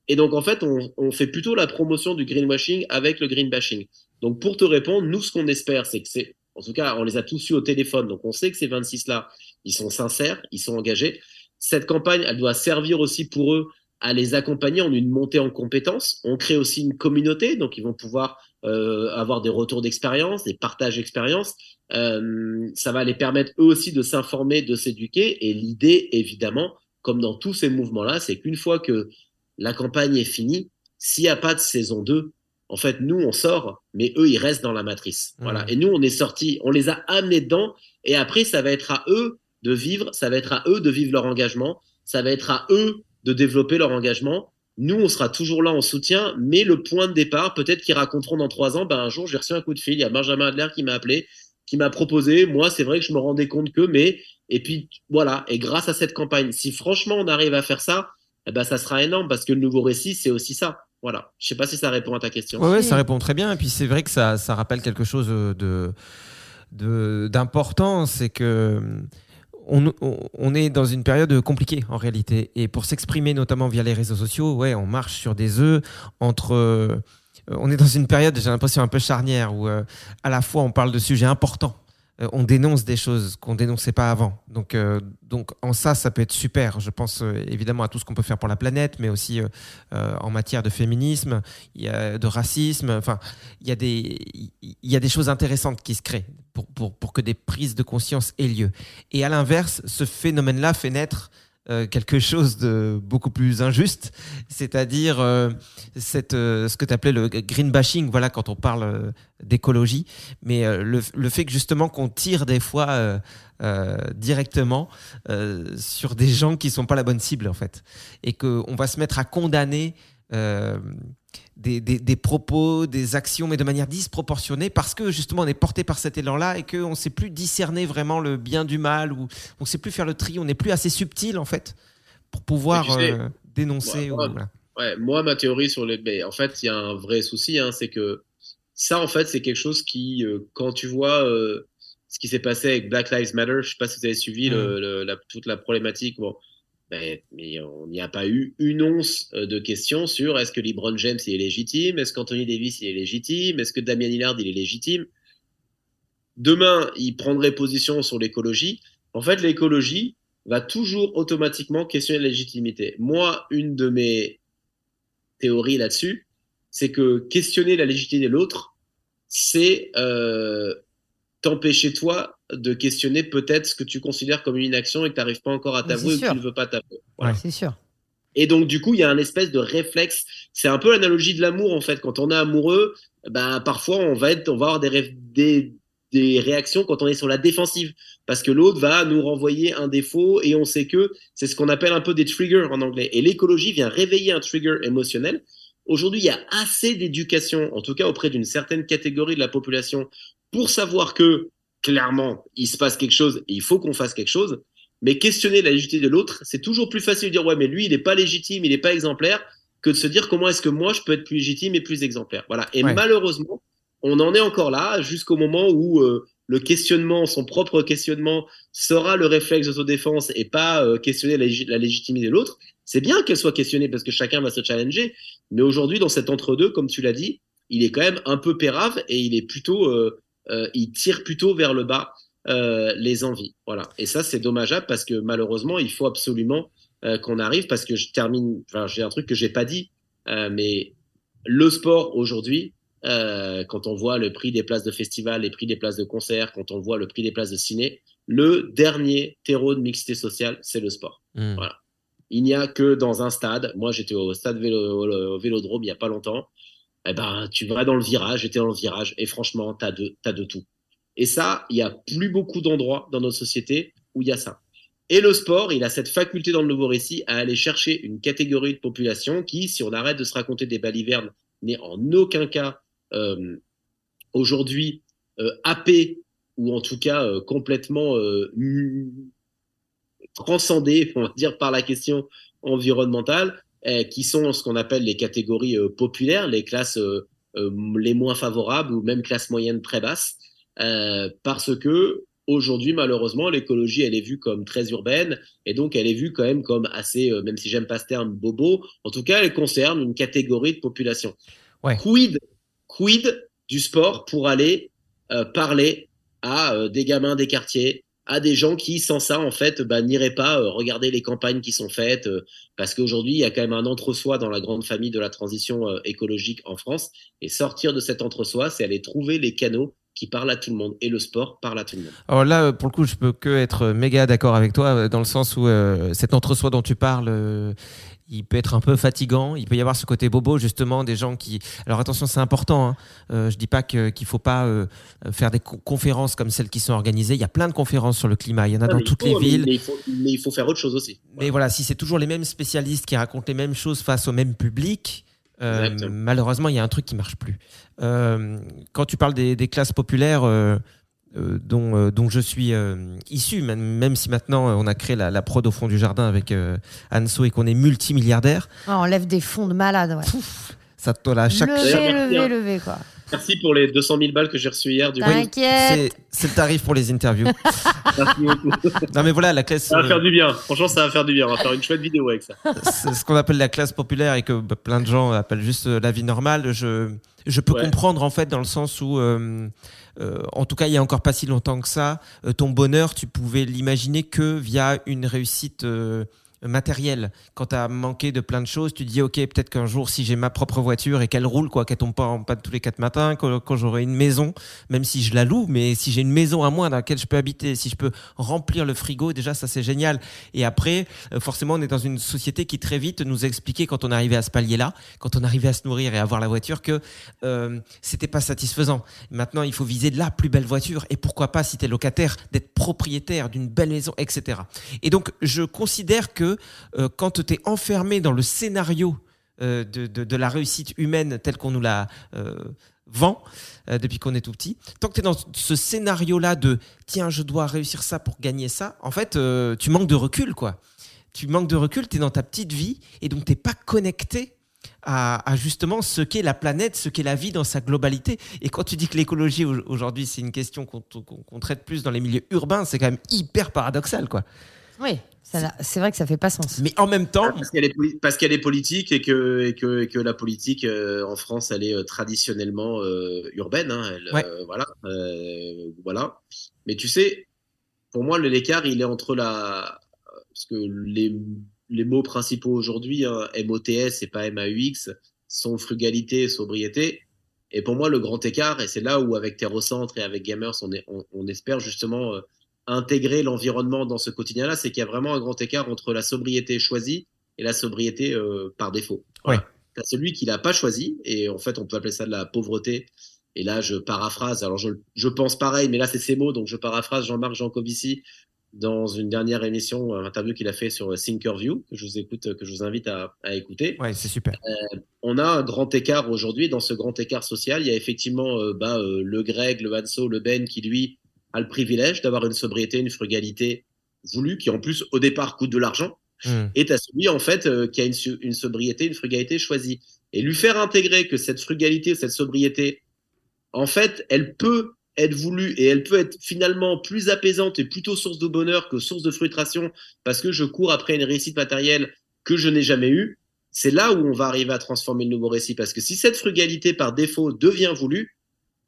Et donc en fait on, fait plutôt la promotion du greenwashing avec le green bashing donc pour te répondre nous ce qu'on espère c'est que c'est en tout cas on les a tous eu au téléphone donc on sait que ces 26 là ils sont sincères ils sont engagés. Cette campagne elle doit servir aussi pour eux à les accompagner en une montée en compétences. On crée aussi une communauté, donc ils vont pouvoir euh, avoir des retours d'expérience, des partages d'expérience. Euh, ça va les permettre eux aussi de s'informer, de s'éduquer. Et l'idée, évidemment, comme dans tous ces mouvements-là, c'est qu'une fois que la campagne est finie, s'il n'y a pas de saison 2, en fait, nous, on sort, mais eux, ils restent dans la matrice. Voilà. Et nous, on est sortis, on les a amenés dedans. Et après, ça va être à eux de vivre, ça va être à eux de vivre leur engagement, ça va être à eux de développer leur engagement. Nous, on sera toujours là en soutien, mais le point de départ, peut-être qu'ils raconteront dans trois ans, ben, un jour, j'ai reçu un coup de fil, il y a Benjamin Adler qui m'a appelé, qui m'a proposé, moi, c'est vrai que je me rendais compte que, mais, et puis, voilà, et grâce à cette campagne, si franchement on arrive à faire ça, eh ben, ça sera énorme, parce que le nouveau récit, c'est aussi ça. Voilà. Je sais pas si ça répond à ta question. Ouais, ça répond très bien. Et puis c'est vrai que ça, ça rappelle quelque chose de de- d'important, c'est que on, est dans une période compliquée en réalité. Et pour s'exprimer notamment via les réseaux sociaux, ouais, on marche sur des œufs entre. euh, on est dans une période, j'ai l'impression, un peu charnière où euh, à la fois on parle de sujets importants, on dénonce des choses qu'on dénonçait pas avant. Donc, euh, donc en ça, ça peut être super. Je pense euh, évidemment à tout ce qu'on peut faire pour la planète, mais aussi euh, euh, en matière de féminisme, de racisme. Enfin, il y a des, y a des choses intéressantes qui se créent pour, pour, pour que des prises de conscience aient lieu. Et à l'inverse, ce phénomène-là fait naître euh, quelque chose de beaucoup plus injuste, c'est-à-dire euh, cette, euh, ce que tu appelais le green bashing, voilà, quand on parle d'écologie, mais le, le fait que justement qu'on tire des fois directement sur des gens qui sont pas la bonne cible en fait, et qu'on va se mettre à condamner euh, des, des- des propos, des actions, mais de manière disproportionnée, parce que justement on est porté par cet élan-là et qu'on ne sait plus discerner vraiment le bien du mal, ou on ne sait plus faire le tri, on n'est plus assez subtil en fait pour pouvoir Mais tu sais, euh, dénoncer. moi, ou- voilà. Ouais, moi, ma théorie sur les. mais en fait, il y a un vrai souci, hein, c'est que ça, en fait, c'est quelque chose qui, euh, quand tu vois euh, ce qui s'est passé avec Black Lives Matter, je sais pas si vous avez suivi le- le- la- toute la problématique. Bon, ben, mais on n'y a pas eu une once euh, de questions sur est-ce que LeBron James il est légitime, est-ce qu'Anthony Davis il est légitime, est-ce que Damian Lillard il est légitime? Demain, il prendrait position sur l'écologie. En fait, l'écologie va toujours automatiquement questionner la légitimité. Moi, une de mes théorie là-dessus, c'est que questionner la légitimité de l'autre, c'est euh, t'empêcher toi de questionner peut-être ce que tu considères comme une inaction et que tu n'arrives pas encore à t'avouer c'est ou que tu ne veux pas t'avouer. Voilà. C'est sûr. Et donc, du coup, il y a un espèce de réflexe. C'est un peu l'analogie de l'amour, en fait. Quand on est amoureux, bah, parfois, on va, être, on va avoir des, ré- des, des réactions quand on est sur la défensive. Parce que l'autre va nous renvoyer un défaut et on sait que c'est ce qu'on appelle un peu des triggers en anglais. Et l'écologie vient réveiller un trigger émotionnel. Aujourd'hui, il y a assez d'éducation, en tout cas auprès d'une certaine catégorie de la population, pour savoir que, clairement, il se passe quelque chose et il faut qu'on fasse quelque chose. Mais questionner la légitimité de l'autre, c'est toujours plus facile de dire ouais, mais lui, il n'est pas légitime, il n'est pas exemplaire, que de se dire comment est-ce que moi je peux être plus légitime et plus exemplaire. Voilà. Et Ouais. malheureusement, on en est encore là jusqu'au moment où euh, le questionnement, son propre questionnement, sera le réflexe d'autodéfense et pas euh, questionner la légitimité de l'autre. C'est bien qu'elle soit questionnée parce que chacun va se challenger, mais aujourd'hui, dans cet entre-deux, comme tu l'as dit, il est quand même un peu pérave et il est plutôt, euh, euh, il tire plutôt vers le bas euh, les envies. Voilà. Et ça, c'est dommageable parce que malheureusement, il faut absolument euh, qu'on arrive parce que je termine. Enfin, j'ai un truc que j'ai pas dit, mais le sport aujourd'hui, euh, quand on voit le prix des places de festival, les prix des places de concert, quand on voit le prix des places de ciné, le dernier terreau de mixité sociale, c'est le sport. Mm. Voilà. Il n'y a que dans un stade. Moi, j'étais au stade vélo, au Vélodrome il y a pas longtemps. Eh ben, tu vas dans le virage, j'étais dans le virage, et franchement, t'as de, t'as de tout. Et ça, il y a plus beaucoup d'endroits dans notre société où il y a ça. Et le sport, il a cette faculté dans le nouveau récit à aller chercher une catégorie de population qui, si on arrête de se raconter des balivernes, n'est en aucun cas euh, aujourd'hui happé ou en tout cas complètement transcendé, (laughs) on va dire, par la question environnementale, qui sont ce qu'on appelle les catégories populaires, les classes les moins favorables ou même classes moyennes très basses, parce que Aujourd'hui, malheureusement, l'écologie, elle est vue comme très urbaine et donc elle est vue quand même comme assez, euh, même si j'aime pas ce terme, bobo. En tout cas, elle concerne une catégorie de population. Ouais. Quid, quid du sport pour aller euh, parler à euh, des gamins des quartiers, à des gens qui, sans ça, en fait, bah, n'iraient pas regarder les campagnes qui sont faites, parce qu'aujourd'hui, il y a quand même un entre-soi dans la grande famille de la transition écologique en France. Et sortir de cet entre-soi, c'est aller trouver les canaux qui parle à tout le monde et le sport parle à tout le monde. Alors là, euh, pour le coup, je peux que être méga d'accord avec toi euh, dans le sens où euh, cet entre-soi dont tu parles, il peut être un peu fatigant. Il peut y avoir ce côté bobo, justement, des gens qui. Alors attention, c'est important. Hein. Euh, je dis pas qu'il ne faut pas faire des conférences comme celles qui sont organisées. Il y a plein de conférences sur le climat. Il y en a dans toutes les villes. Mais il, faut, mais il, faut, faire autre chose aussi. Mais voilà, si c'est toujours les mêmes spécialistes qui racontent les mêmes choses face au même public, euh, malheureusement, il y a un truc qui marche plus. Euh, quand tu parles des, classes populaires euh, dont, dont, je suis issu, même, même, si maintenant on a créé la, prod au fond du jardin avec Anso et qu'on est multimilliardaire. Oh, on lève des fonds de malade. Ouais. ça te à chaque. Lever, lever, lever, quoi. Merci pour les 200 000 balles que j'ai reçues hier. Du T'inquiète. C'est le tarif pour les interviews. (laughs) Merci beaucoup. Non mais voilà, la classe. Ça va faire du bien. Franchement, ça va faire du bien. On va faire une chouette vidéo avec ça. C'est ce qu'on appelle la classe populaire et que bah, plein de gens appellent juste euh, la vie normale. Je, je peux comprendre en fait dans le sens où, euh, euh, en tout cas, il y a encore pas si longtemps que ça, ton bonheur, tu pouvais l'imaginer que via une réussite matériel. Quand tu as manqué de plein de choses, tu dis ok, peut-être qu'un jour, si j'ai ma propre voiture et qu'elle roule, quoi, qu'elle tombe pas en panne tous les quatre matins, quand, j'aurai une maison, même si je la loue, mais si j'ai une maison à moi dans laquelle je peux habiter, si je peux remplir le frigo, déjà ça c'est génial. Et après, euh, forcément, on est dans une société qui très vite nous a expliqué quand on arrivait à ce palier-là, quand on arrivait à se nourrir et à avoir la voiture, que euh, c'était pas satisfaisant. Maintenant, il faut viser la plus belle voiture et pourquoi pas, si tu es locataire, d'être propriétaire d'une belle maison, etc. Et donc, je considère que euh, quand tu es enfermé dans le scénario euh, de, la réussite humaine telle qu'on nous la euh, vend depuis qu'on est tout petit, tant que tu es dans ce scénario-là de tiens, je dois réussir ça pour gagner ça, en fait, tu manques de recul, quoi. Tu manques de recul, tu es dans ta petite vie et donc tu n'es pas connecté à, justement ce qu'est la planète, ce qu'est la vie dans sa globalité. Et quand tu dis que l'écologie aujourd'hui c'est une question qu'on traite plus dans les milieux urbains, c'est quand même hyper paradoxal, quoi. Oui, c'est vrai que ça fait pas sens. Mais en même temps, parce qu'elle est, parce qu'elle est politique et que, et que, que la politique euh, en France, elle est euh, traditionnellement euh, urbaine. Hein, voilà, voilà. Mais tu sais, pour moi, l'écart, il est entre la, parce que les, les mots principaux aujourd'hui, hein, MOTS et pas MAUX, sont frugalité et sobriété. Et pour moi, le grand écart, et c'est là où avec Terrocentre et avec Gamers, on, est, on espère justement intégrer l'environnement dans ce quotidien-là, c'est qu'il y a vraiment un grand écart entre la sobriété choisie et la sobriété euh, par défaut. Ouais. T'as celui qui l'a pas choisi, et en fait, on peut appeler ça de la pauvreté. Et là, je paraphrase, alors je, je pense pareil, mais là, c'est ses mots, donc je paraphrase Jean-Marc Jancovici dans une dernière émission, un interview qu'il a fait sur Thinkerview, que je vous écoute, que je vous invite à, à écouter. Ouais, c'est super. Euh, on a un grand écart aujourd'hui. Dans ce grand écart social, il y a effectivement euh, bah, euh, le Greg, le Hanso, le Ben qui lui a le privilège d'avoir une sobriété, une frugalité voulue, qui en plus au départ coûte de l'argent, hmm. et tu celui en fait euh, qui a une, sobriété, une frugalité choisie. Et lui faire intégrer que cette frugalité, cette sobriété, en fait, elle peut être voulue et elle peut être finalement plus apaisante et plutôt source de bonheur que source de frustration parce que je cours après une réussite matérielle que je n'ai jamais eue. C'est là où on va arriver à transformer le nouveau récit parce que si cette frugalité par défaut devient voulue,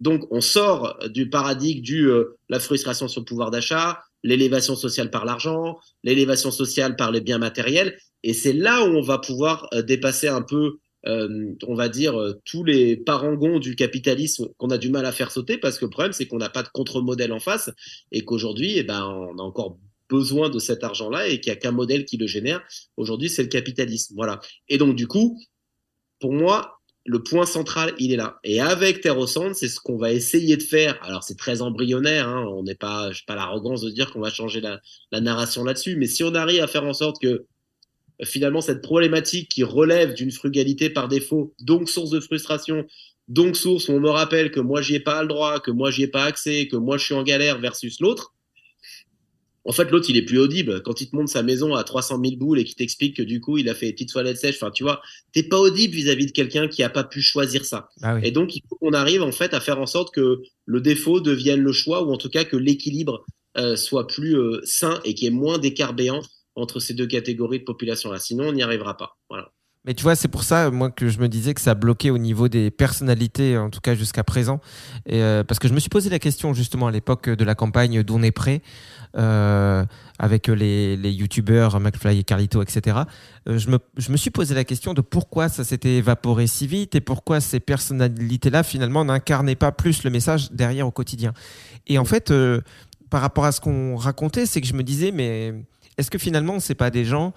donc, on sort du paradigme du euh, la frustration sur le pouvoir d'achat, l'élévation sociale par l'argent, l'élévation sociale par les biens matériels, et c'est là où on va pouvoir euh, dépasser un peu, euh, on va dire, tous les parangons du capitalisme qu'on a du mal à faire sauter, parce que le problème, c'est qu'on n'a pas de contre-modèle en face, et qu'aujourd'hui, eh ben, on a encore besoin de cet argent-là, et qu'il n'y a qu'un modèle qui le génère. Aujourd'hui, c'est le capitalisme. Voilà. Et donc, du coup, pour moi, le point central, il est là. Et avec Terre c'est ce qu'on va essayer de faire. Alors, c'est très embryonnaire, hein. on n'est pas, pas l'arrogance de dire qu'on va changer la, narration là-dessus, mais si on arrive à faire en sorte que finalement cette problématique qui relève d'une frugalité par défaut, donc source de frustration, Donc, source, on me rappelle que moi, j'y ai pas le droit, que moi, j'y ai pas accès, que moi, je suis en galère versus l'autre. En fait, l'autre, il est plus audible. Quand il te montre sa maison à 300 000 boules et qu'il t'explique que du coup, il a fait des petites toilettes sèches, enfin, tu vois, t'es pas audible vis-à-vis de quelqu'un qui a pas pu choisir ça. Ah oui. Et donc, il faut qu'on arrive, en fait, à faire en sorte que le défaut devienne le choix ou en tout cas que l'équilibre euh, soit plus euh, sain et qu'il y ait moins d'écart béant entre ces deux catégories de population-là. Sinon, on n'y arrivera pas. Voilà. Mais tu vois, c'est pour ça, moi, que je me disais que ça bloquait au niveau des personnalités, en tout cas jusqu'à présent. Et, euh, parce que je me suis posé la question, justement, à l'époque de la campagne d'On est prêt, euh, avec les, les youtubeurs McFly et Carlito, etc. Euh, je, me, suis posé la question de pourquoi ça s'était évaporé si vite et pourquoi ces personnalités-là, finalement, n'incarnaient pas plus le message derrière au quotidien. Et en fait, euh, par rapport à ce qu'on racontait, c'est que je me disais, mais est-ce que finalement, c'est pas des gens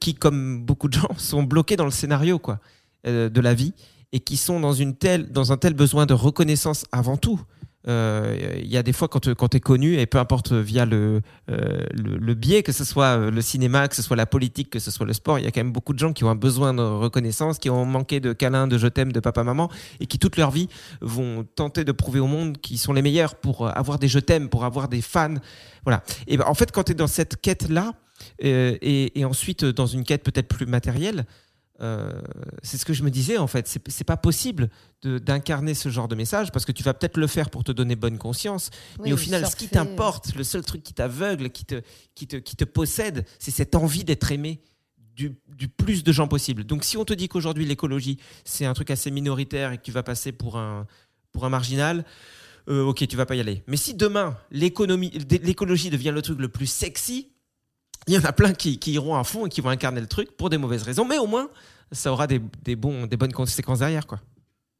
qui, comme beaucoup de gens, (laughs) sont bloqués dans le scénario quoi, de la vie et qui sont dans, une telle, dans un tel besoin de reconnaissance avant tout? Il y a des fois quand, quand tu es connu, et peu importe via le, euh, le, biais, que ce soit euh, le cinéma, que ce soit la politique, que ce soit le sport, il y a quand même beaucoup de gens qui ont un besoin de reconnaissance, qui ont manqué de câlins, de je t'aime, de papa-maman, et qui toute leur vie vont tenter de prouver au monde qu'ils sont les meilleurs pour avoir des je t'aime, pour avoir des fans. Voilà. Et ben, en fait, quand tu es dans cette quête-là, et ensuite dans une quête peut-être plus matérielle, euh, c'est ce que je me disais en fait. C'est pas possible d'incarner ce genre de message parce que tu vas peut-être le faire pour te donner bonne conscience, oui, mais au final, ce qui t'importe, le seul truc qui t'aveugle, qui te, qui, te, qui te possède, c'est cette envie d'être aimé. Du, du, plus de gens possible. Donc si on te dit qu'aujourd'hui l'écologie c'est un truc assez minoritaire et que tu vas passer pour un, pour un marginal, euh, ok tu vas pas y aller. Mais si demain l'écologie devient le truc le plus sexy, il y en a plein qui, qui, iront à fond et qui vont incarner le truc pour des mauvaises raisons, mais au moins, ça aura des, des, bons, des bonnes conséquences derrière. Quoi.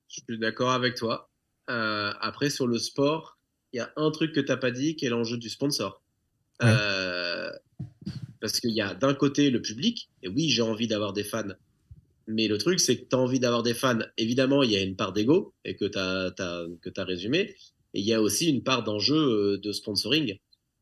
Je suis d'accord avec toi. Euh, après, sur le sport, il y a un truc que tu n'as pas dit qui est l'enjeu du sponsor. Ouais. Euh, parce qu'il y a d'un côté le public, et oui, j'ai envie d'avoir des fans, mais le truc, c'est que tu as envie d'avoir des fans. Évidemment, il y a une part d'ego, et que tu as, as, as, résumé, et il y a aussi une part d'enjeu euh, de sponsoring.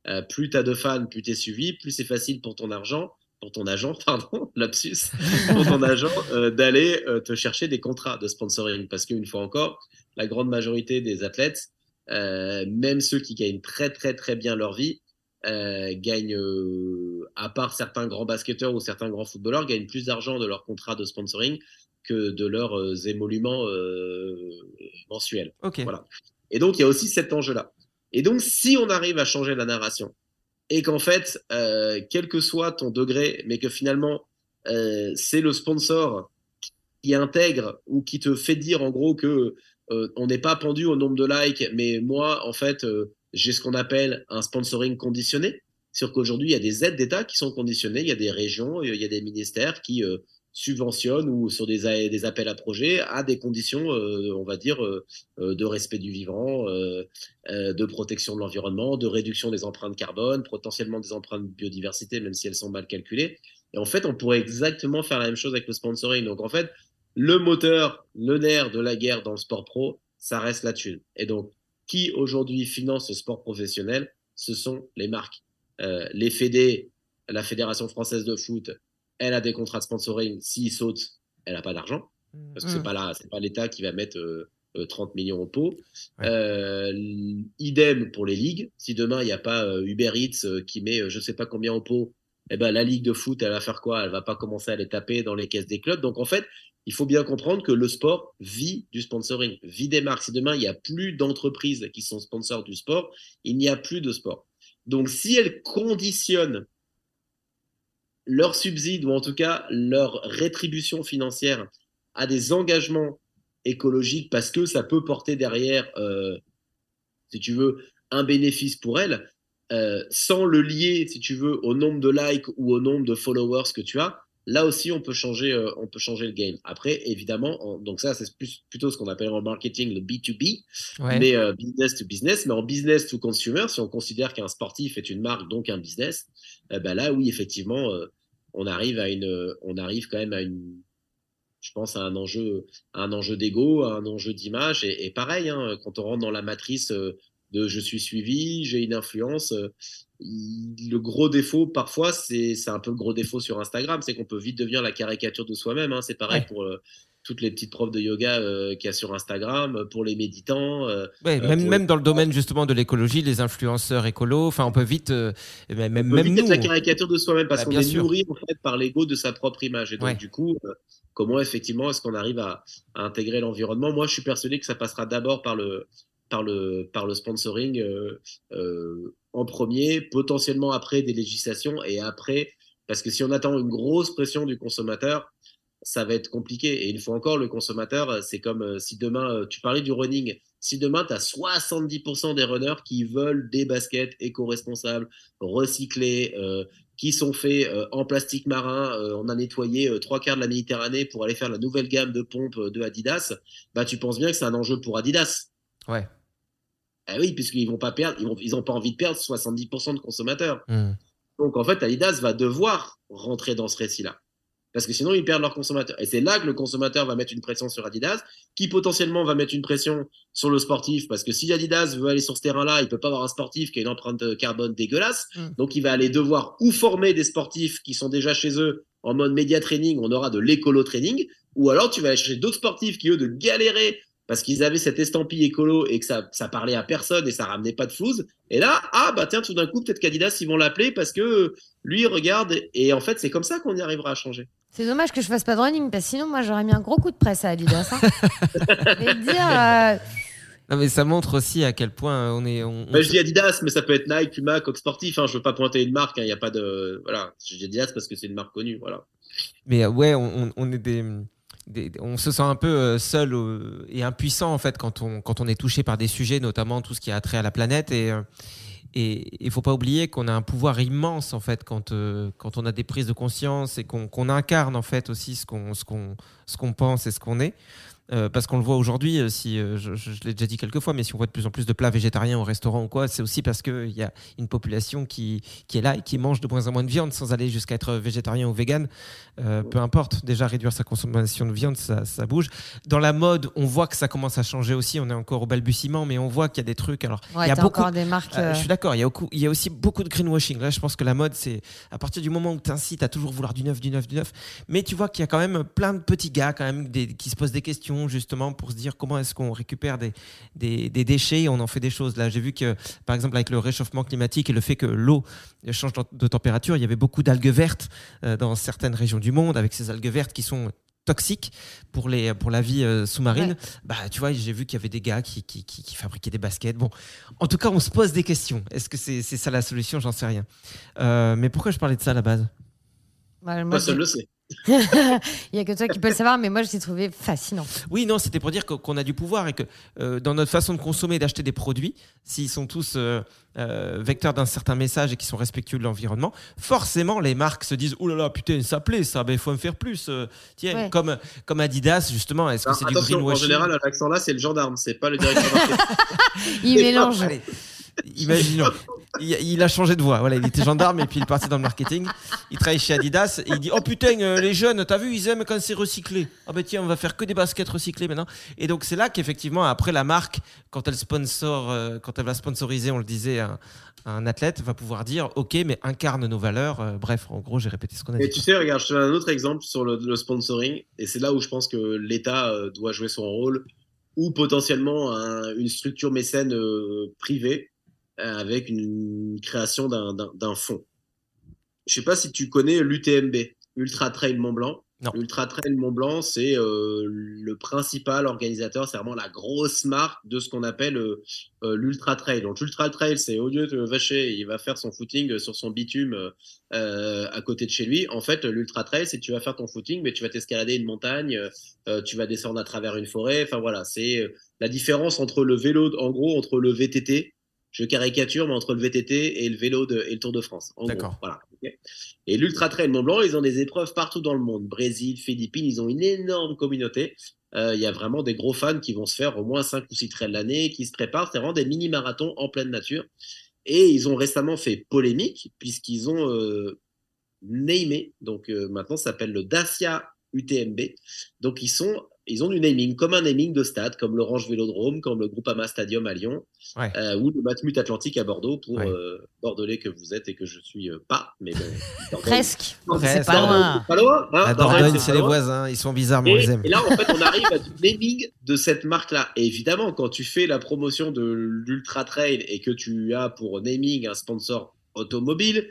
Euh, plus tu as de fans, plus tu es suivi, plus c'est facile pour ton argent, pour ton agent, (laughs) pardon, lapsus, pour ton agent euh, d'aller euh, te chercher des contrats de sponsoring. Parce qu'une fois encore, la grande majorité des athlètes, même ceux qui gagnent très très très bien leur vie, gagnent, à part certains grands basketteurs ou certains grands footballeurs, gagnent plus d'argent de leur contrat de sponsoring que de leurs émoluments mensuels. Okay. Voilà. Et donc, il y a aussi cet enjeu-là. Et donc, si on arrive à changer la narration, et qu'en fait, euh, quel que soit ton degré, mais que finalement, euh, c'est le sponsor qui intègre ou qui te fait dire en gros que euh, on n'est pas pendu au nombre de likes, mais moi, en fait, j'ai ce qu'on appelle un sponsoring conditionné. Sur qu'aujourd'hui, il y a des aides d'État qui sont conditionnées, il y a des régions, il y a des ministères qui subventionne ou sur des, appels à projets à des conditions, euh, on va dire, euh, de respect du vivant, euh, de protection de l'environnement, de réduction des empreintes carbone, potentiellement des empreintes de biodiversité, même si elles sont mal calculées. Et en fait, on pourrait exactement faire la même chose avec le sponsoring. Donc en fait, le moteur, le nerf de la guerre dans le sport pro, ça reste la thune. Et donc, qui aujourd'hui finance le sport professionnel? Ce sont les marques. les fédés, la Fédération française de foot, elle a des contrats de sponsoring. S'il saute, elle n'a pas d'argent. Parce que c'est pas là, c'est pas l'État qui va mettre euh, 30 millions au pot. Ouais. Euh, idem pour les ligues. Si demain il n'y a pas euh, Uber Eats qui met je sais pas combien au pot, eh ben la ligue de foot, elle va faire quoi? Elle va pas commencer à les taper dans les caisses des clubs. Donc en fait, il faut bien comprendre que le sport vit du sponsoring, vit des marques. Si demain il n'y a plus d'entreprises qui sont sponsors du sport, il n'y a plus de sport. Donc si elles conditionnent leur subside ou en tout cas leur rétribution financière à des engagements écologiques parce que ça peut porter derrière, euh, si tu veux, un bénéfice pour elles, euh, sans le lier, si tu veux, au nombre de likes ou au nombre de followers que tu as. Là aussi, on peut changer, euh, on peut changer le game. Après, évidemment, en, donc ça, c'est plus, plutôt ce qu'on appelle en marketing le B2B, ouais. mais euh, business to business. Mais en business to consumer, si on considère qu'un sportif est une marque, donc un business, eh ben là, oui, effectivement, on arrive à une, on arrive quand même à une, je pense à un enjeu, à un enjeu d'ego, à un enjeu d'image. Et, et, pareil, hein, quand on rentre dans la matrice euh, de je suis suivi, j'ai une influence. Euh, le gros défaut, parfois, c'est un peu le gros défaut sur Instagram, c'est qu'on peut vite devenir la caricature de soi-même. Hein. C'est pareil ouais. pour, toutes les petites profs de yoga qu'il y a sur Instagram, pour les méditants. Ouais, même, même dans le domaine justement de l'écologie, les influenceurs écolos, enfin on peut vite, même, on peut vite nous. la caricature de soi-même parce Bah, qu'on est sûr. nourri en fait par l'ego de sa propre image. Et donc Ouais. du coup, euh, comment effectivement est-ce qu'on arrive à, à intégrer l'environnement? Moi, je suis persuadé que ça passera d'abord par le par le par le sponsoring euh, euh, en premier, potentiellement après des législations et après parce que si on attend une grosse pression du consommateur, ça va être compliqué. Et une fois encore, le consommateur, euh, c'est comme euh, si demain, euh, tu parlais du running, si demain, tu as 70% des runners qui veulent des baskets éco-responsables, recyclées, euh, qui sont faits euh, en plastique marin, euh, on a nettoyé trois quarts de la Méditerranée pour aller faire la nouvelle gamme de pompes de Adidas, bah tu penses bien que c'est un enjeu pour Adidas. Ouais. Ah oui, puisqu'ils vont pas perdre, ils, vont, ils ont pas envie de perdre 70% de consommateurs. Hmm. Donc en fait, Adidas va devoir rentrer dans ce récit-là. Parce que sinon, ils perdent leurs consommateurs. Et c'est là que le consommateur va mettre une pression sur Adidas, qui potentiellement va mettre une pression sur le sportif. Parce que si Adidas veut aller sur ce terrain-là, il peut pas avoir un sportif qui a une empreinte carbone dégueulasse. Mm. Donc il va aller devoir ou former des sportifs qui sont déjà chez eux en mode média training, on aura de l'écolo training, ou alors tu vas aller chercher d'autres sportifs qui, eux, de galérer parce qu'ils avaient cette estampille écolo et que ça, ça parlait à personne et ça ramenait pas de flouze. Et là, ah bah tiens, tout d'un coup, peut-être qu'Adidas, ils vont l'appeler parce que lui, regarde, et en fait, c'est comme ça qu'on y arrivera à changer. C'est dommage que je fasse pas de running, parce que sinon, moi, j'aurais mis un gros coup de presse à Adidas. hein. (laughs) Et dire, euh, Non, mais ça montre aussi à quel point on est. On, on Bah, je dis Adidas, mais ça peut être Nike, Puma, Coq Sportif. Hein, je veux pas pointer une marque. Il n'y a pas de voilà. Je dis Adidas parce que c'est une marque connue. Voilà. Mais euh, ouais, on, est des, des- on se sent un peu euh, seul et impuissant en fait quand on quand on est touché par des sujets, notamment tout ce qui a trait à la planète et et il faut pas oublier qu'on a un pouvoir immense en fait quand euh, on a des prises de conscience et qu'on incarne en fait aussi ce qu'on pense et ce qu'on est. Euh, parce qu'on le voit aujourd'hui, euh, si euh, je, je- je l'ai déjà dit quelques fois, mais si on voit de plus en plus de plats végétariens au restaurant ou quoi, c'est aussi parce qu'il y a une population qui, qui est là et qui mange de moins en moins de viande sans aller jusqu'à être végétarien ou vegan. Peu importe, déjà réduire sa consommation de viande, ça, ça bouge. Dans la mode, on voit que ça commence à changer aussi. On est encore au balbutiement, mais on voit qu'il y a des trucs. Alors, ouais, il y a beaucoup. encore des marques. Je suis d'accord, il y, a y aussi beaucoup de greenwashing. Là, je pense que la mode, c'est à partir du moment où tu incites à toujours vouloir du neuf, du neuf, du neuf. Mais tu vois qu'il y a quand même plein de petits gars quand même des- qui se posent des questions justement pour se dire comment est-ce qu'on récupère des, des, des déchets et on en fait des choses. Là, j'ai vu que par exemple avec le réchauffement climatique et le fait que l'eau change de- température, il y avait beaucoup d'algues vertes euh, dans certaines régions du monde avec ces algues vertes qui sont toxiques pour, les, pour la vie euh, sous-marine. Ouais. Bah, tu vois, j'ai vu qu'il y avait des gars qui, qui, qui, qui fabriquaient des baskets. Bon, en tout cas, on se pose des questions. Est-ce que c'est c'est ça la solution? J'en sais rien. Euh, mais pourquoi je parlais de ça à la base? Bah, moi, Personne le sait. (laughs) Il y a que toi qui peux le savoir, mais moi, je l'ai trouvé fascinant. Oui, non, c'était pour dire qu'on a du pouvoir et que euh, dans notre façon de consommer et d'acheter des produits, s'ils sont tous euh, euh, vecteurs d'un certain message et qui sont respectueux de l'environnement, forcément, les marques se disent Oh là là, putain, ça plaît, ça, il faut en faire plus. euh, tiens, Ouais. comme, comme Adidas, justement, est-ce que c'est du attention, en greenwashing général, l'accent là, c'est le gendarme, c'est pas le directeur (laughs) marketing. Il mélange. Allez, imaginons. Il, il a changé de voix. Voilà, il était gendarme et puis il est parti dans le marketing. Il travaille chez Adidas et il dit Oh putain, euh, les jeunes, t'as vu, ils aiment quand c'est recyclé. Ah ben tiens, on va faire que des baskets recyclées maintenant. Et donc c'est là qu'effectivement, après la marque, quand elle sponsor, euh, quand elle va sponsoriser, on le disait, un, un athlète, va pouvoir dire Ok, mais incarne nos valeurs. Euh, bref, en gros, j'ai répété ce qu'on a Et dit. tu sais, regarde, je te donne un autre exemple sur le, le sponsoring, et c'est là où je pense que l'État doit jouer son rôle, ou potentiellement un- une structure mécène privée avec une création d'un- d'un d'un fonds. Je sais pas si tu connais l'UTMB, Ultra Trail Mont Blanc. Non. Ultra Trail Mont Blanc, c'est euh, le principal organisateur, c'est vraiment la grosse marque de ce qu'on appelle euh, euh, l'Ultra Trail. Donc l'Ultra Trail, c'est au lieu de vacher, il va faire son footing sur son bitume euh, euh, à côté de chez lui. En fait, l'Ultra Trail, c'est tu vas faire ton footing, mais tu vas t'escalader une montagne, euh, euh, tu vas descendre à travers une forêt. Enfin voilà, c'est euh, la différence entre le vélo, en gros, entre le VTT, je caricature, mais entre le VTT et le vélo de, et le Tour de France. D'accord. voilà. Et l'Ultra Trail Mont Blanc, ils ont des épreuves partout dans le monde. Brésil, Philippines, ils ont une énorme communauté. Euh, Il y a vraiment des gros fans qui vont se faire au moins 5 ou 6 trails l'année, qui se préparent. C'est vraiment des mini-marathons en pleine nature. Et ils ont récemment fait polémique, puisqu'ils ont euh, namé, donc euh, maintenant ça s'appelle le Dacia UTMB. Donc ils sont ils ont du naming, comme un naming de stade, comme l'Orange Vélodrome, comme le Groupama Stadium à Lyon, Ouais. euh, ou le Matmut Atlantique à Bordeaux, pour Ouais. euh, Bordelais que vous êtes et que je suis euh, pas, mais bon. Presque. C'est pas loin. Pas loin, hein, La Dordogne, c'est les loin. voisins. Ils sont bizarres, mais on Et, les aime. et là, en fait, on arrive à du (laughs) naming de cette marque-là. Et évidemment, quand tu fais la promotion de l'Ultra Trail et que tu as pour naming un sponsor automobile,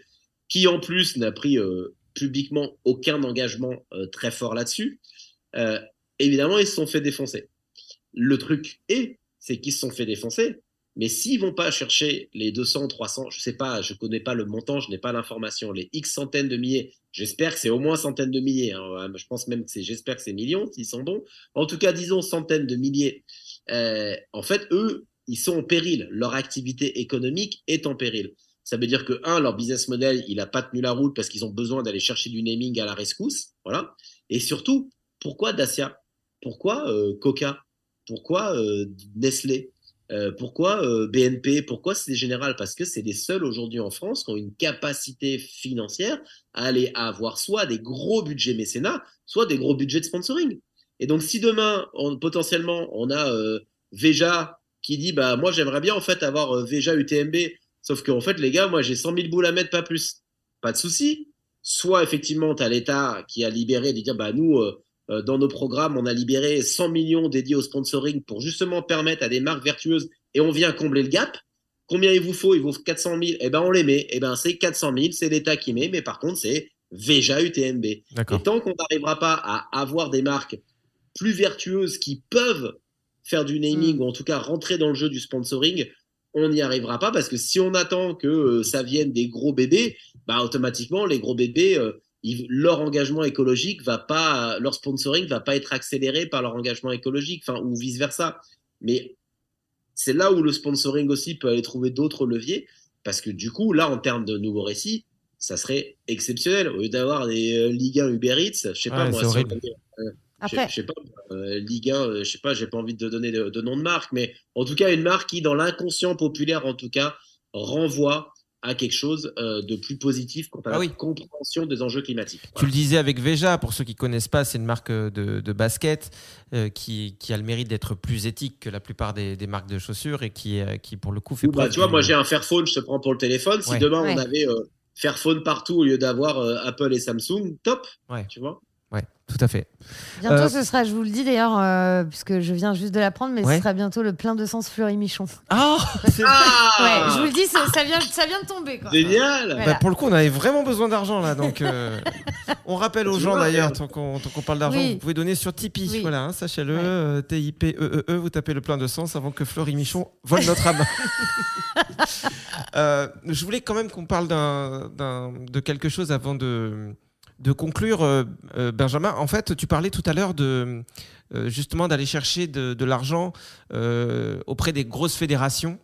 qui en plus n'a pris euh, publiquement aucun engagement euh, très fort là-dessus, euh, évidemment, ils se sont fait défoncer. Le truc est, c'est qu'ils se sont fait défoncer, mais s'ils vont pas chercher les 200, 300, je sais pas, je connais pas le montant, je n'ai pas l'information, les X centaines de milliers, j'espère que c'est au moins centaines de milliers, hein. je pense même que c'est, j'espère que c'est millions, s'ils sont bons. En tout cas, disons centaines de milliers. Euh, en fait, eux, ils sont en péril. Leur activité économique est en péril. Ça veut dire que, un, leur business model, il n'a pas tenu la route parce qu'ils ont besoin d'aller chercher du naming à la rescousse. Voilà. Et surtout, pourquoi Dacia? Pourquoi euh, Coca? Pourquoi euh, Nestlé? Euh, Pourquoi BNP Pourquoi c'est général? Parce que c'est les seuls aujourd'hui en France qui ont une capacité financière à aller avoir soit des gros budgets mécénat, soit des gros budgets de sponsoring. Et donc, si demain, on, potentiellement, on a Veja qui dit bah moi j'aimerais bien en fait avoir Veja UTMB, sauf qu'en fait les gars, moi j'ai 100 000 boules à mettre, pas plus. Pas de souci. Soit effectivement tu as l'État qui a libéré de dire bah nous dans nos programmes on a libéré 100 millions dédiés au sponsoring pour justement permettre à des marques vertueuses et on vient combler le gap. Combien il vous faut? Il vous faut 400 000. Eh ben on les met. Eh ben c'est 400 000, c'est l'État qui met, mais par contre c'est Veja UTMB. D'accord. Et tant qu'on n'arrivera pas à avoir des marques plus vertueuses qui peuvent faire du naming Mm. ou en tout cas rentrer dans le jeu du sponsoring, on n'y arrivera pas parce que si on attend que euh, ça vienne des gros bébés, bah automatiquement les gros bébés, euh, ils- leur engagement écologique va pas, leur sponsoring va pas être accéléré par leur engagement écologique, enfin ou vice versa. Mais c'est là où le sponsoring aussi peut aller trouver d'autres leviers parce que du coup là en termes de nouveaux récits, ça serait exceptionnel au lieu d'avoir des euh, Ligue 1 Uber Eats, je sais pas moi, si euh, je Après, je sais pas, euh, Ligue 1, euh, je sais pas, j'ai pas envie de donner de, de nom de marque, mais en tout cas, une marque qui, dans l'inconscient populaire, en tout cas, renvoie à quelque chose euh, de plus positif quant à Ah la oui. compréhension des enjeux climatiques. Tu le disais avec Veja, pour ceux qui connaissent pas, c'est une marque euh, de, de basket euh, qui, qui a le mérite d'être plus éthique que la plupart des, des marques de chaussures et qui, euh, qui pour le coup, fait Ou, bah, tu vois, moi j'ai un Fairphone, je te prends pour le téléphone. Si Ouais. demain Ouais. on avait euh, Fairphone partout au lieu d'avoir euh, Apple et Samsung, top. Ouais. Tu vois tout à fait. bientôt Euh, ce sera, je vous le dis d'ailleurs, euh, puisque je viens juste de l'apprendre, mais Ouais. ce sera bientôt le plein de sens Fleury Michon. Ah, (laughs) c'est- Ah Ouais, je vous le dis, ça, ça vient, ça vient de tomber. Quoi. Génial. Bah, pour le coup, on avait vraiment besoin d'argent là, donc euh, (laughs) on rappelle aux gens d'ailleurs, tant qu'on parle d'argent, Oui. vous pouvez donner sur Tipeee, Oui. voilà, hein, sachez-le, Ouais. T-I-P-E-E-E, vous tapez le plein de sens avant que Fleury Michon vole notre âme. (laughs) Euh, je voulais quand même qu'on parle d'un- d'un- de quelque chose avant de, de conclure, euh, euh, Benjamin. En fait, tu parlais tout à l'heure de euh, justement d'aller chercher de, l'argent auprès des grosses fédérations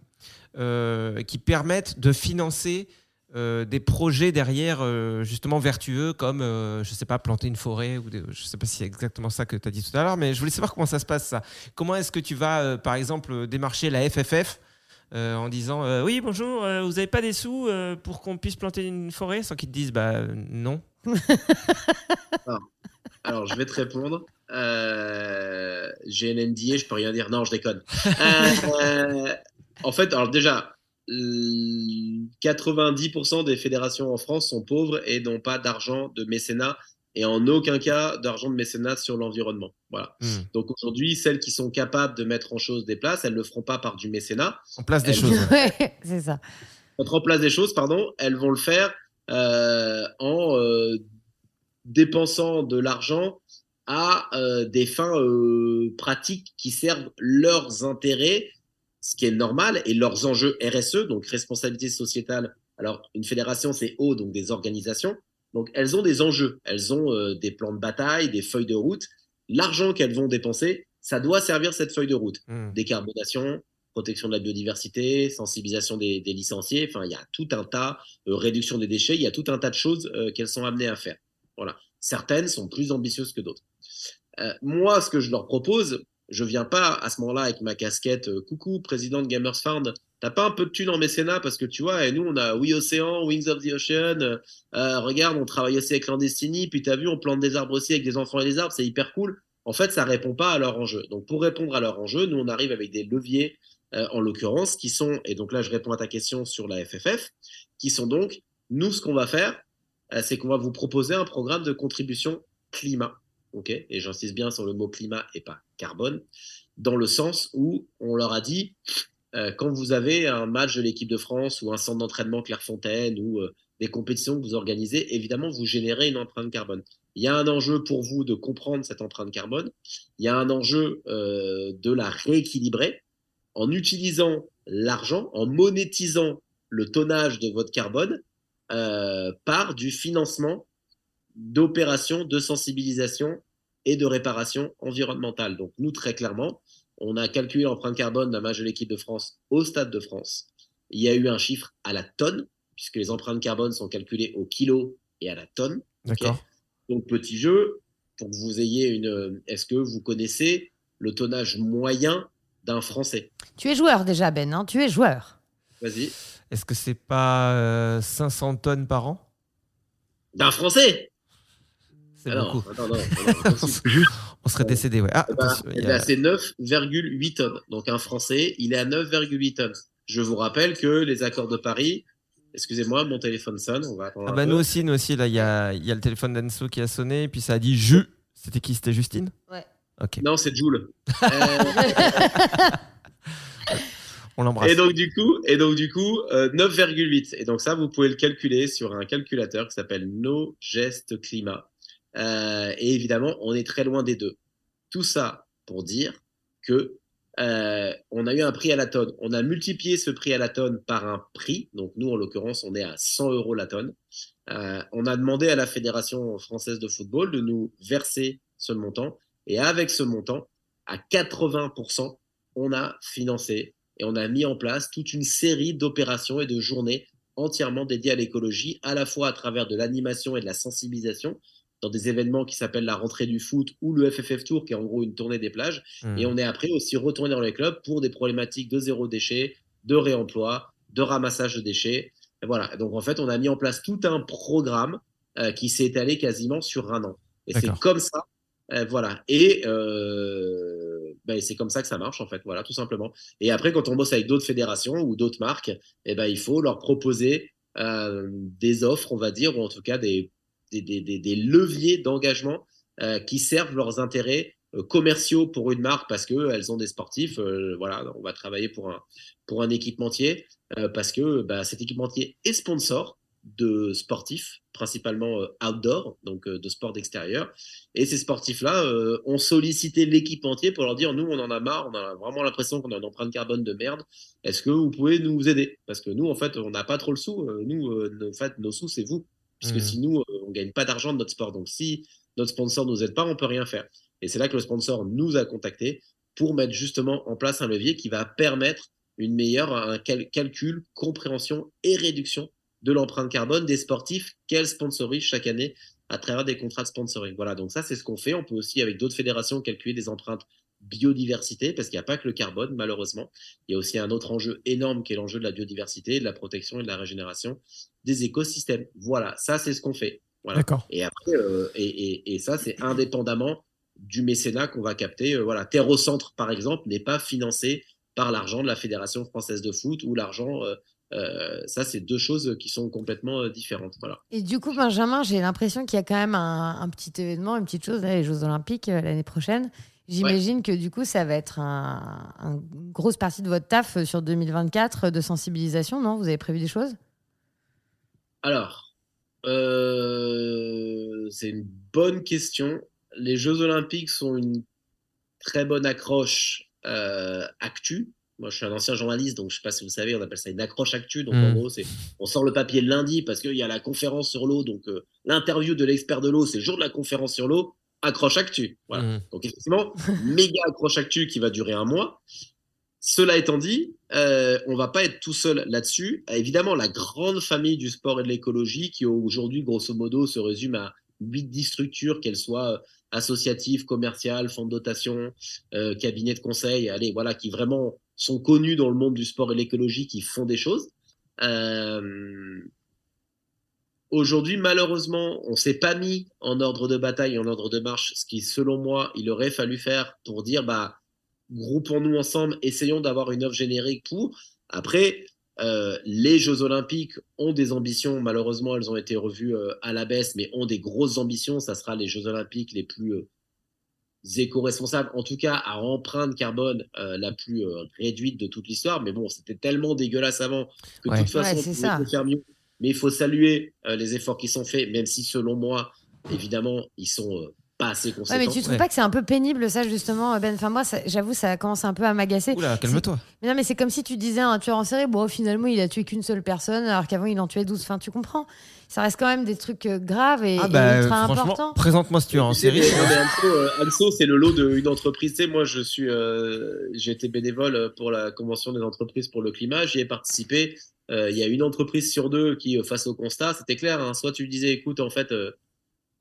qui permettent de financer des projets derrière justement vertueux comme je sais pas planter une forêt ou des- je sais pas si c'est exactement ça que tu as dit tout à l'heure mais je voulais savoir comment ça se passe ça comment est-ce que tu vas par exemple démarcher la FFF en disant oui bonjour vous avez pas des sous pour qu'on puisse planter une forêt sans qu'ils te disent bah euh, non Alors, je vais te répondre. Euh, j'ai un NDA, je peux rien dire. Non, je déconne. Euh, euh, en fait, alors déjà, euh, 90% des fédérations en France sont pauvres et n'ont pas d'argent de mécénat et en aucun cas d'argent de mécénat sur l'environnement. Voilà. Hmm. Donc aujourd'hui, celles qui sont capables de mettre en chose des places, elles ne le feront pas par du mécénat. en place des choses (laughs) Ouais, c'est ça. Mettre en place des choses, pardon, elles vont le faire en euh, dépensant de l'argent à euh, des fins euh, pratiques qui servent leurs intérêts, ce qui est normal, et leurs enjeux RSE, donc responsabilité sociétale. Alors, une fédération, c'est O, donc des organisations. Donc, elles ont des enjeux, elles ont euh, des plans de bataille, des feuilles de route. L'argent qu'elles vont dépenser, ça doit servir cette feuille de route Hmm. décarbonation, protection de la biodiversité, sensibilisation des, licenciés. Enfin, il y a tout un tas, euh, réduction des déchets, il y a tout un tas de choses euh, qu'elles sont amenées à faire. Voilà. Certaines sont plus ambitieuses que d'autres. Euh, moi, ce que je leur propose, je viens pas à ce moment-là avec ma casquette euh, coucou, président de Gamers Fund. T'as pas un peu de thunes en mécénat parce que tu vois, et nous on a We Océan, Wings of the Ocean. regarde, on travaille aussi avec Clandestiny. Puis t'as vu, on plante des arbres aussi avec des enfants et des arbres, c'est hyper cool. en fait, ça répond pas à leur enjeu. Donc, pour répondre à leur enjeu, nous, on arrive avec des leviers, euh, en l'occurrence, qui sont, et donc là, je réponds à ta question sur la FFF, qui sont donc, nous, ce qu'on va faire, euh, c'est qu'on va vous proposer un programme de contribution climat. ok? Et j'insiste bien sur le mot climat et pas carbone, dans le sens où on leur a dit, euh, quand vous avez un match de l'équipe de France ou un centre d'entraînement Clairefontaine ou des compétitions que vous organisez, évidemment, vous générez une empreinte carbone. Il y a un enjeu pour vous de comprendre cette empreinte carbone. Il y a un enjeu de la rééquilibrer en utilisant l'argent, en monétisant le tonnage de votre carbone euh, par du financement d'opérations de sensibilisation et de réparation environnementale. Donc nous, très clairement, on a calculé l'empreinte carbone d'un match de l'équipe de France au Stade de France. Il y a eu un chiffre à la tonne, puisque les empreintes carbone sont calculées au kilo et à la tonne. D'accord. Donc petit jeu, pour que vous ayez une... Est-ce que vous connaissez le tonnage moyen d'un Français Tu es joueur déjà, Ben, hein tu es joueur. Vas-y. Est-ce que c'est pas euh, 500 tonnes par an? D'un Français? C'est Ah non, beaucoup. non, non, (laughs) non, Juste. On serait décédé, ouais. Ah, il ben, a- c'est 9,8 tonnes. Donc un Français, il est à 9,8 tonnes. Je vous rappelle que les accords de Paris, excusez-moi, mon téléphone sonne, on va attendre Ah bah nous aussi, nous aussi, là, il y a, il y a le téléphone d'Anso qui a sonné, et puis ça a dit Ju. C'était qui? C'était Justine? Ouais. Non, c'est Joule. Euh, (laughs) on l'embrasse. et donc du coup, et donc du coup, euh, 9,8. Et donc ça, vous pouvez le calculer sur un calculateur qui s'appelle No Geste Climat. Euh, et évidemment, on est très loin des deux. Tout ça pour dire que euh, on a eu un prix à la tonne. On a multiplié ce prix à la tonne par un prix. Donc nous, en l'occurrence, on est à 100 euros la tonne. Euh, on a demandé à la Fédération française de football de nous verser ce montant. Et avec ce montant, à 80%, on a financé et on a mis en place toute une série d'opérations et de journées entièrement dédiées à l'écologie, à la fois à travers de l'animation et de la sensibilisation dans des événements qui s'appellent la rentrée du foot ou le FFF Tour, qui est en gros une tournée des plages. Hmm. Et on est après aussi retourné dans les clubs pour des problématiques de zéro déchet, de réemploi, de ramassage de déchets. Et voilà. Donc en fait, on a mis en place tout un programme euh, qui s'est étalé quasiment sur un an. Et c'est comme ça, euh, voilà. Et euh, ben, c'est comme ça que ça marche en fait. Voilà, tout simplement. Et après, quand on bosse avec d'autres fédérations ou d'autres marques, eh ben il faut leur proposer euh, des offres, on va dire, ou en tout cas des leviers d'engagement qui servent leurs intérêts commerciaux pour une marque parce que elles ont des sportifs. voilà, on va travailler pour un équipementier parce que bah, cet équipementier est sponsor de sportifs, principalement euh, outdoor, donc euh, de sport d'extérieur. Et ces sportifs-là euh, ont sollicité l'équipementier pour leur dire nous, on en a marre, on a vraiment l'impression qu'on a une empreinte carbone de merde. Est-ce que vous pouvez nous aider? Parce que nous, en fait, on n'a pas trop le sou. Nous, euh, en fait, nos sous, c'est vous. Puisque Mhm. si nous, euh, on gagne pas d'argent de notre sport. Donc si notre sponsor nous aide pas, on peut rien faire. Et c'est là que le sponsor nous a contactés pour mettre justement en place un levier qui va permettre une meilleure un cal- calcul, compréhension et réduction de l'empreinte carbone des sportifs qu'elle sponsorise chaque année à travers des contrats de sponsoring. Voilà, donc ça c'est ce qu'on fait. On peut aussi avec d'autres fédérations calculer des empreintes biodiversité parce qu'il n'y a pas que le carbone malheureusement. Il y a aussi un autre enjeu énorme qui est l'enjeu de la biodiversité, de la protection et de la régénération des écosystèmes. Voilà, ça c'est ce qu'on fait. Voilà. D'accord. Et après, euh, et, et, et ça, c'est indépendamment du mécénat qu'on va capter. Euh, voilà, Terre au centre, par exemple, n'est pas financé par l'argent de la Fédération française de foot ou l'argent. euh, euh, ça, c'est deux choses qui sont complètement euh, différentes. Voilà. Et du coup, Benjamin, j'ai l'impression qu'il y a quand même un, un petit événement, une petite chose, là, les Jeux Olympiques euh, l'année prochaine. J'imagine que du coup, ça va être un, un- une grosse partie de votre taf sur 2024 euh, de sensibilisation, non? Vous avez prévu des choses? Alors, euh, c'est une bonne question. Les Jeux Olympiques sont une très bonne accroche euh, actu. Moi, je suis un ancien journaliste, donc je sais pas si vous savez, on appelle ça une accroche actu. Donc, en gros, c'est on sort le papier le lundi parce qu'il y a la conférence sur l'eau. Donc, euh, l'interview de l'expert de l'eau, c'est le jour de la conférence sur l'eau. Accroche actu. Voilà. Mhm. Donc, effectivement, (laughs) méga accroche actu qui va durer un mois. Cela étant dit, euh, on va pas être tout seul là-dessus. Évidemment, la grande famille du sport et de l'écologie, qui aujourd'hui, grosso modo, se résume à 8-10 structures, qu'elles soient euh, associatives, commerciales, fonds de dotation, euh, cabinets de conseil, allez, voilà, qui vraiment sont connus dans le monde du sport et l'écologie, qui font des choses. Euh, Aujourd'hui, malheureusement, on s'est pas mis en ordre de bataille, en ordre de marche, ce qui, selon moi, il aurait fallu faire pour dire, bah, groupons-nous ensemble, essayons d'avoir une offre générique pour. Après, euh, les Jeux Olympiques ont des ambitions. Malheureusement, elles ont été revues euh, à la baisse, mais ont des grosses ambitions. Ça sera les Jeux Olympiques les plus euh, éco-responsables, en tout cas à empreinte carbone euh, la plus euh, réduite de toute l'histoire. Mais bon, c'était tellement dégueulasse avant que de Ouais. toute façon, Ouais, on faire mieux. Mais il faut saluer euh, les efforts qui sont faits, même si selon moi, évidemment, ils sont euh, pas assez Ouais, conséquents. mais tu trouves Ouais. pas que c'est un peu pénible ça justement Ben? Enfin moi ça- j'avoue ça commence un peu à m'agacer. Oula, calme-toi. Mais non mais c'est comme si tu disais à un tueur en série bon finalement il a tué qu'une seule personne alors qu'avant il en tuait 12. Enfin tu comprends Ça reste quand même des trucs euh, graves et, Ah et bah, ultra importants. présente-moi ce tueur en série. Non, mais Anso, euh, Anso, c'est le lot d'une entreprise. Tu sais, moi, je suis, euh, j'ai été bénévole pour la convention des entreprises pour le climat. J'y ai participé. Euh, Il y a une entreprise sur deux qui, face au constat, c'était clair. hein, soit tu disais, écoute, en fait, euh,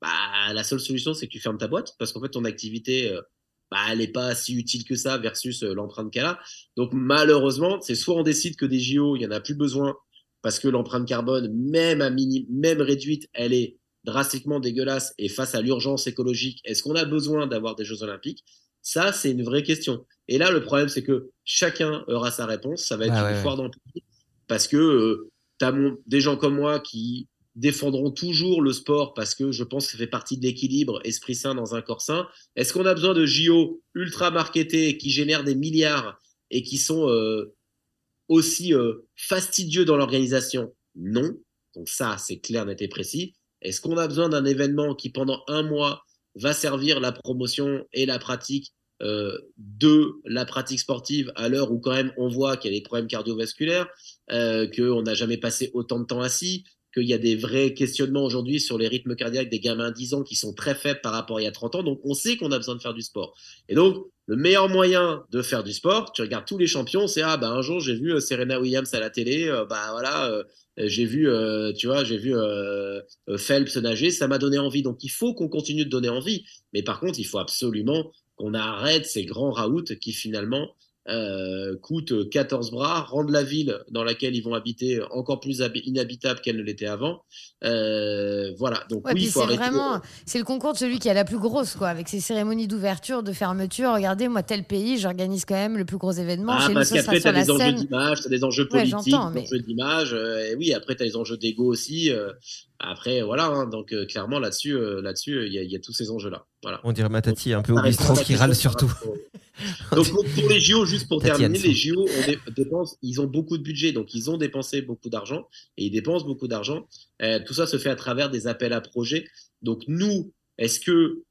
bah, la seule solution, c'est que tu fermes ta boîte parce qu'en fait, ton activité, euh, bah, elle n'est pas si utile que ça versus euh, l'empreinte qu'elle a. Donc, malheureusement, c'est soit on décide que des JO, il y en a plus besoin parce que l'empreinte carbone, même à mini, même réduite, elle est drastiquement dégueulasse et face à l'urgence écologique, est-ce qu'on a besoin d'avoir des Jeux Olympiques? Ça, c'est une vraie question. Et là, le problème, c'est que chacun aura sa réponse. Ça va être Ah une ouais, ouais. foire d'empire parce que euh, tu as des gens comme moi qui défendront toujours le sport parce que je pense que ça fait partie de l'équilibre esprit sain dans un corps sain. Est-ce qu'on a besoin de JO ultra marketés qui génèrent des milliards et qui sont euh, aussi euh, fastidieux dans l'organisation? Non. Donc ça, c'est clair, net et précis. Est-ce qu'on a besoin d'un événement qui, pendant un mois, va servir la promotion et la pratique euh, de la pratique sportive à l'heure où quand même on voit qu'il y a des problèmes cardiovasculaires, qu'on n'a jamais passé autant de temps assis, qu'il y a des vrais questionnements aujourd'hui sur les rythmes cardiaques des gamins de 10 ans qui sont très faibles par rapport à il y a 30 ans. Donc on sait qu'on a besoin de faire du sport. Et donc le meilleur moyen de faire du sport, tu regardes tous les champions, c'est ah bah un jour j'ai vu euh, Serena Williams à la télé, euh, bah voilà, euh, j'ai vu, tu vois, j'ai vu Phelps nager, ça m'a donné envie. Donc il faut qu'on continue de donner envie, mais par contre il faut absolument qu'on arrête ces grands raouts qui finalement euh, coûtent 14 bras, rendent la ville dans laquelle ils vont habiter encore plus habi- inhabitable qu'elle ne l'était avant. Euh, voilà, donc Ouais, oui, il faut c'est arrêter. vraiment, c'est le concours de celui qui a la plus grosse, quoi, avec ses cérémonies d'ouverture, de fermeture. Regardez, moi, tel pays, j'organise quand même le plus gros événement. Ah, parce qu'après, tu as des enjeux d'image, tu as des enjeux politiques, des mais- enjeux d'image. euh, et oui, après, tu as les enjeux d'ego aussi. euh, après, voilà. hein, donc, clairement, là-dessus, là-dessus, il y, a- il y a tous ces enjeux-là. Voilà. On dirait Matati, un peu au bistrot, qui râle surtout. au- (laughs) Donc, pour, pour les JO, juste pour terminer, les JO, on dé- dépense, ils ont beaucoup de budget, donc ils ont dépensé beaucoup d'argent et ils dépensent beaucoup d'argent. Euh, tout ça se fait à travers des appels à projets. Donc, nous, est-ce que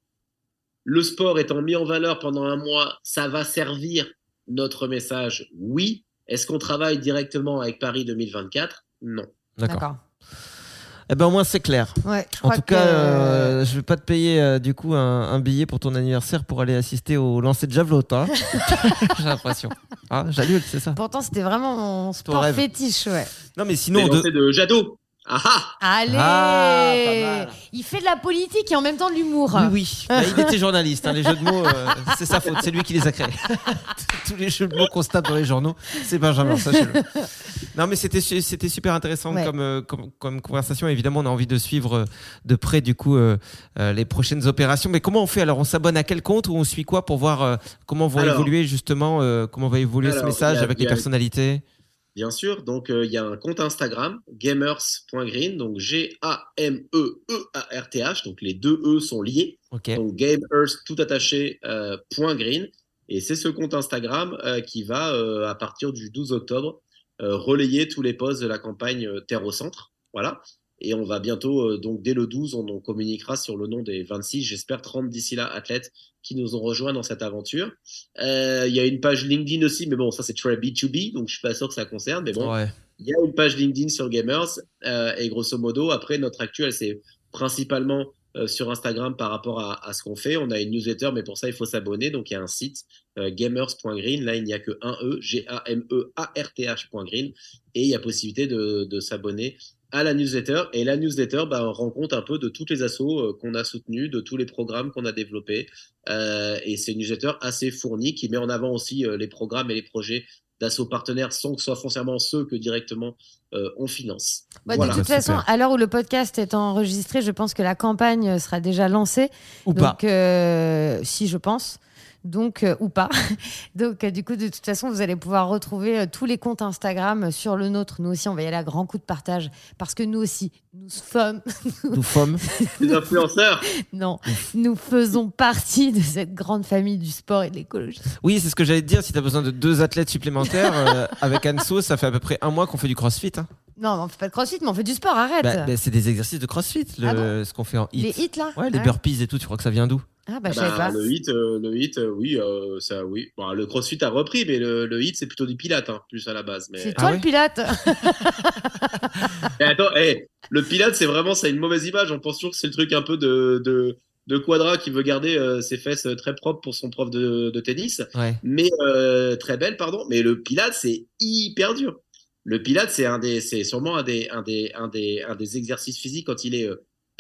le sport étant mis en valeur pendant un mois, ça va servir notre message? Oui. Est-ce qu'on travaille directement avec Paris 2024 Non. D'accord. Eh ben au moins c'est clair. Ouais, je En tout que- cas, euh, je vais pas te payer euh, du coup un, un billet pour ton anniversaire pour aller assister au lancer de javelot, hein. (laughs) J'ai l'impression. Ah, j'annule, c'est ça. Pourtant, c'était vraiment mon sport fétiche, ouais. Non mais sinon, de... de Jadot. Ah ah Allez Ah. Il fait de la politique et en même temps de l'humour. oui, oui. (laughs) Bah, il était journaliste. hein, les jeux de mots, euh, c'est sa faute. C'est lui qui les a créés. (laughs) Tous les jeux de mots qu'on se tape dans les journaux, c'est Benjamin, (laughs) sachez-le. Non, mais c'était su- c'était super intéressant Ouais. comme, euh, comme comme conversation. Évidemment, on a envie de suivre euh, de près du coup euh, euh, les prochaines opérations. Mais comment on fait? Alors On s'abonne à quel compte ou on suit quoi pour voir euh, comment vont Alors- évoluer justement euh, comment va évoluer ce message a- avec les a- personnalités? Bien sûr, donc euh, il y a un compte Instagram, gamers.green, donc G-A-M-E-E-A-R-T-H, donc les deux E sont liés, donc gamers tout attaché euh, point green, et c'est ce compte Instagram euh, qui va, à partir du 12 octobre, relayer tous les posts de la campagne Terre au centre, voilà, et on va bientôt, euh, donc dès le 12, on, on communiquera sur le nom des 26, j'espère 30 d'ici là, athlètes qui nous ont rejoints dans cette aventure. Euh, Il y a une page LinkedIn aussi, mais bon, ça c'est très B2B, donc je suis pas sûr que ça concerne, mais bon, Ouais. il y a une page LinkedIn sur Gamers euh, et grosso modo, après notre actuel, c'est principalement euh, sur Instagram par rapport à, à ce qu'on fait. On a une newsletter, mais pour ça, il faut s'abonner. Donc, il y a un site euh, gamers.green. Là, il n'y a que un E, G-A-M-E-A-R-T-H.green. Et il y a possibilité de, de s'abonner à la newsletter. Et la newsletter, bah, on rend compte un peu de toutes les assos euh, qu'on a soutenus, de tous les programmes qu'on a développés. Euh, et c'est une newsletter assez fournie qui met en avant aussi euh, les programmes et les projets d'assaut partenaires sans que ce soit foncièrement ceux que directement euh, on finance. Bah, Voilà. De toute façon, à l'heure où le podcast est enregistré, je pense que la campagne sera déjà lancée. Ou Donc, pas. euh, si, je pense. Donc, euh, ou pas. (laughs) Donc, euh, du coup, de toute façon, vous allez pouvoir retrouver euh, tous les comptes Instagram sur le nôtre. Nous aussi, on va y aller à grand coup de partage. Parce que nous aussi, nous sommes. (laughs) Nous sommes. Les influenceurs. non, nous faisons partie de cette grande famille du sport et de l'écologie. Oui, c'est ce que j'allais te dire. Si tu as besoin de deux athlètes supplémentaires, euh, avec Anso, ça fait à peu près un mois qu'on fait du crossfit. hein. Non, on fait pas de crossfit, mais on fait du sport, arrête. Bah, bah, c'est des exercices de crossfit, le- Ah bon ce qu'on fait en hit. les hits, là? Ouais, les burpees et tout, tu crois que ça vient d'où? Ah, bah, je Bah, pas. le hit, euh, le hit, euh, oui, euh, ça, oui. Bon, le CrossFit a repris, mais le, le hit, c'est plutôt du pilate, hein, plus à la base. Mais... C'est Ah toi ouais (laughs) le pilote Eh, attends, le pilate, c'est vraiment, ça a une mauvaise image. On pense toujours que c'est le truc un peu de, de, de Quadra qui veut garder euh, ses fesses très propres pour son prof de, de tennis, Ouais. mais euh, très belle, pardon. Mais le pilate, c'est hyper dur. Le pilate, c'est un des, c'est sûrement un des, un des, un des, un des exercices physiques quand il est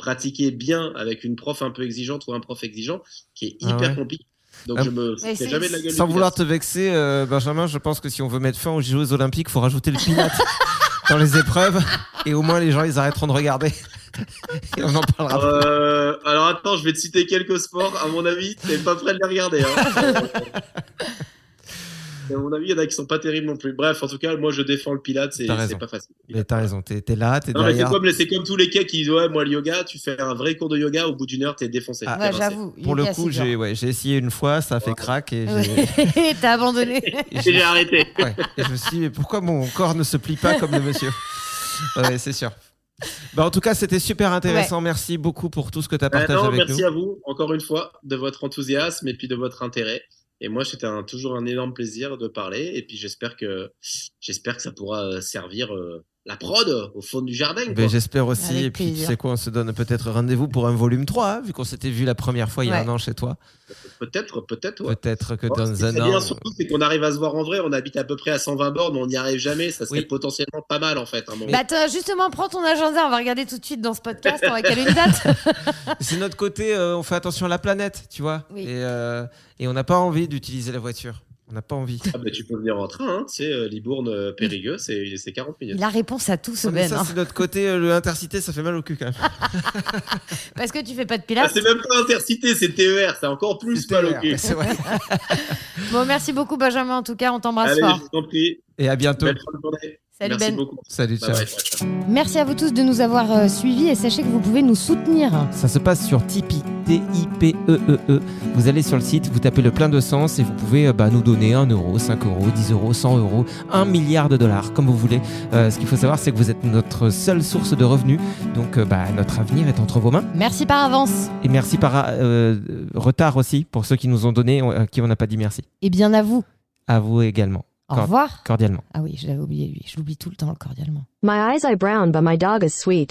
pratiqué bien avec une prof un peu exigeante ou un prof exigeant, qui est Ah hyper ouais. compliqué. Donc Ah. je me jamais de la gueule. Sans vouloir te vexer, euh, Benjamin, je pense que si on veut mettre fin aux Jeux Olympiques, il faut rajouter le pilate (laughs) dans les épreuves. Et au moins, les gens, ils arrêteront de regarder. et on en parlera. plus. Euh, alors attends, je vais te citer quelques sports. À mon avis, t'es pas prêt de les regarder. Hein. (laughs) à mon avis, il y en a qui sont pas terribles non plus. Bref, en tout cas, moi je défends le pilate, c'est pas facile. Mais t'as raison, t'es t'es là, t'es mais c'est derrière. comme, c'est comme tous les cas qui disent Ouais, moi le yoga, tu fais un vrai cours de yoga, au bout d'une heure, t'es défoncé. Ah, Ouais, j'avoue. Pour le coup, j'ai ouais, j'ai essayé une fois, ça a fait crack et j'ai- Ouais. (laughs) T'as abandonné. (laughs) J'ai arrêté. Ouais. Et je me suis dit, mais pourquoi mon corps ne se plie pas comme le monsieur (laughs) Ouais, c'est sûr. Bah, en tout cas, c'était super intéressant. Merci beaucoup pour tout ce que tu as Ben partagé non, avec merci nous. à vous, encore une fois, de votre enthousiasme et puis de votre intérêt. Et moi, c'était toujours un énorme plaisir de parler. Et puis, j'espère que, j'espère que ça pourra euh, servir euh, la prod au fond du jardin. Ben, J'espère aussi. Avec et puis, plaisir. tu sais quoi, on se donne peut-être rendez-vous pour un volume 3, hein, vu qu'on s'était vu la première fois il y a Ouais. un an chez toi. Peut-être, peut-être. ouais. Peut-être que Bon, dans ce qui un an. bien surtout, c'est qu'on arrive à se voir en vrai. On habite à peu près à 120 bornes, mais on n'y arrive jamais. Ça serait Oui. potentiellement pas mal, en fait. hein, bon. Bah, attends, justement, prends ton agenda. On va regarder tout de suite dans ce podcast. On va caler une date. (laughs) C'est notre côté, euh, on fait attention à la planète, tu vois. Oui. Et, euh, et on n'a pas envie d'utiliser la voiture. On n'a pas envie. Ah, bah, tu peux venir en train. Hein. Tu sais, euh, Libourne, euh, Périgueux, c'est c'est 40 minutes. Il a réponse à tout, ce Ouais, Ben. ça, hein. c'est notre côté, euh, le intercité, ça fait mal au cul quand même. (laughs) Parce que tu fais pas de Ah, pilates. c'est même pas intercité, c'est TER. C'est encore plus mal au TER, cul. vrai. (laughs) Bon, merci beaucoup, Benjamin. En tout cas, on t'embrasse fort. je vous en prie. Et à bientôt. Belle journée. Salut, Merci Ben. beaucoup. Salut, ciao. bye. Merci à vous tous de nous avoir suivis et sachez que vous pouvez nous soutenir. Ça se passe sur Tipeee, T-I-P-E-E-E. E Vous allez sur le site, vous tapez le plein de sens et vous pouvez euh, bah, nous donner 1 euro, 5 euros, 10 euros, 100 euros, 1 milliard de dollars, comme vous voulez. Euh, ce qu'il faut savoir, c'est que vous êtes notre seule source de revenus. Donc, euh, bah, notre avenir est entre vos mains. Merci par avance. Et merci par euh, retard aussi pour ceux qui nous ont donné, à qui on n'a pas dit merci. Et bien à vous. À vous également. Au revoir. Cordialement. Ah oui, je l'avais oublié lui. Je l'oublie tout le temps, cordialement. My eyes are brown, but my dog is sweet.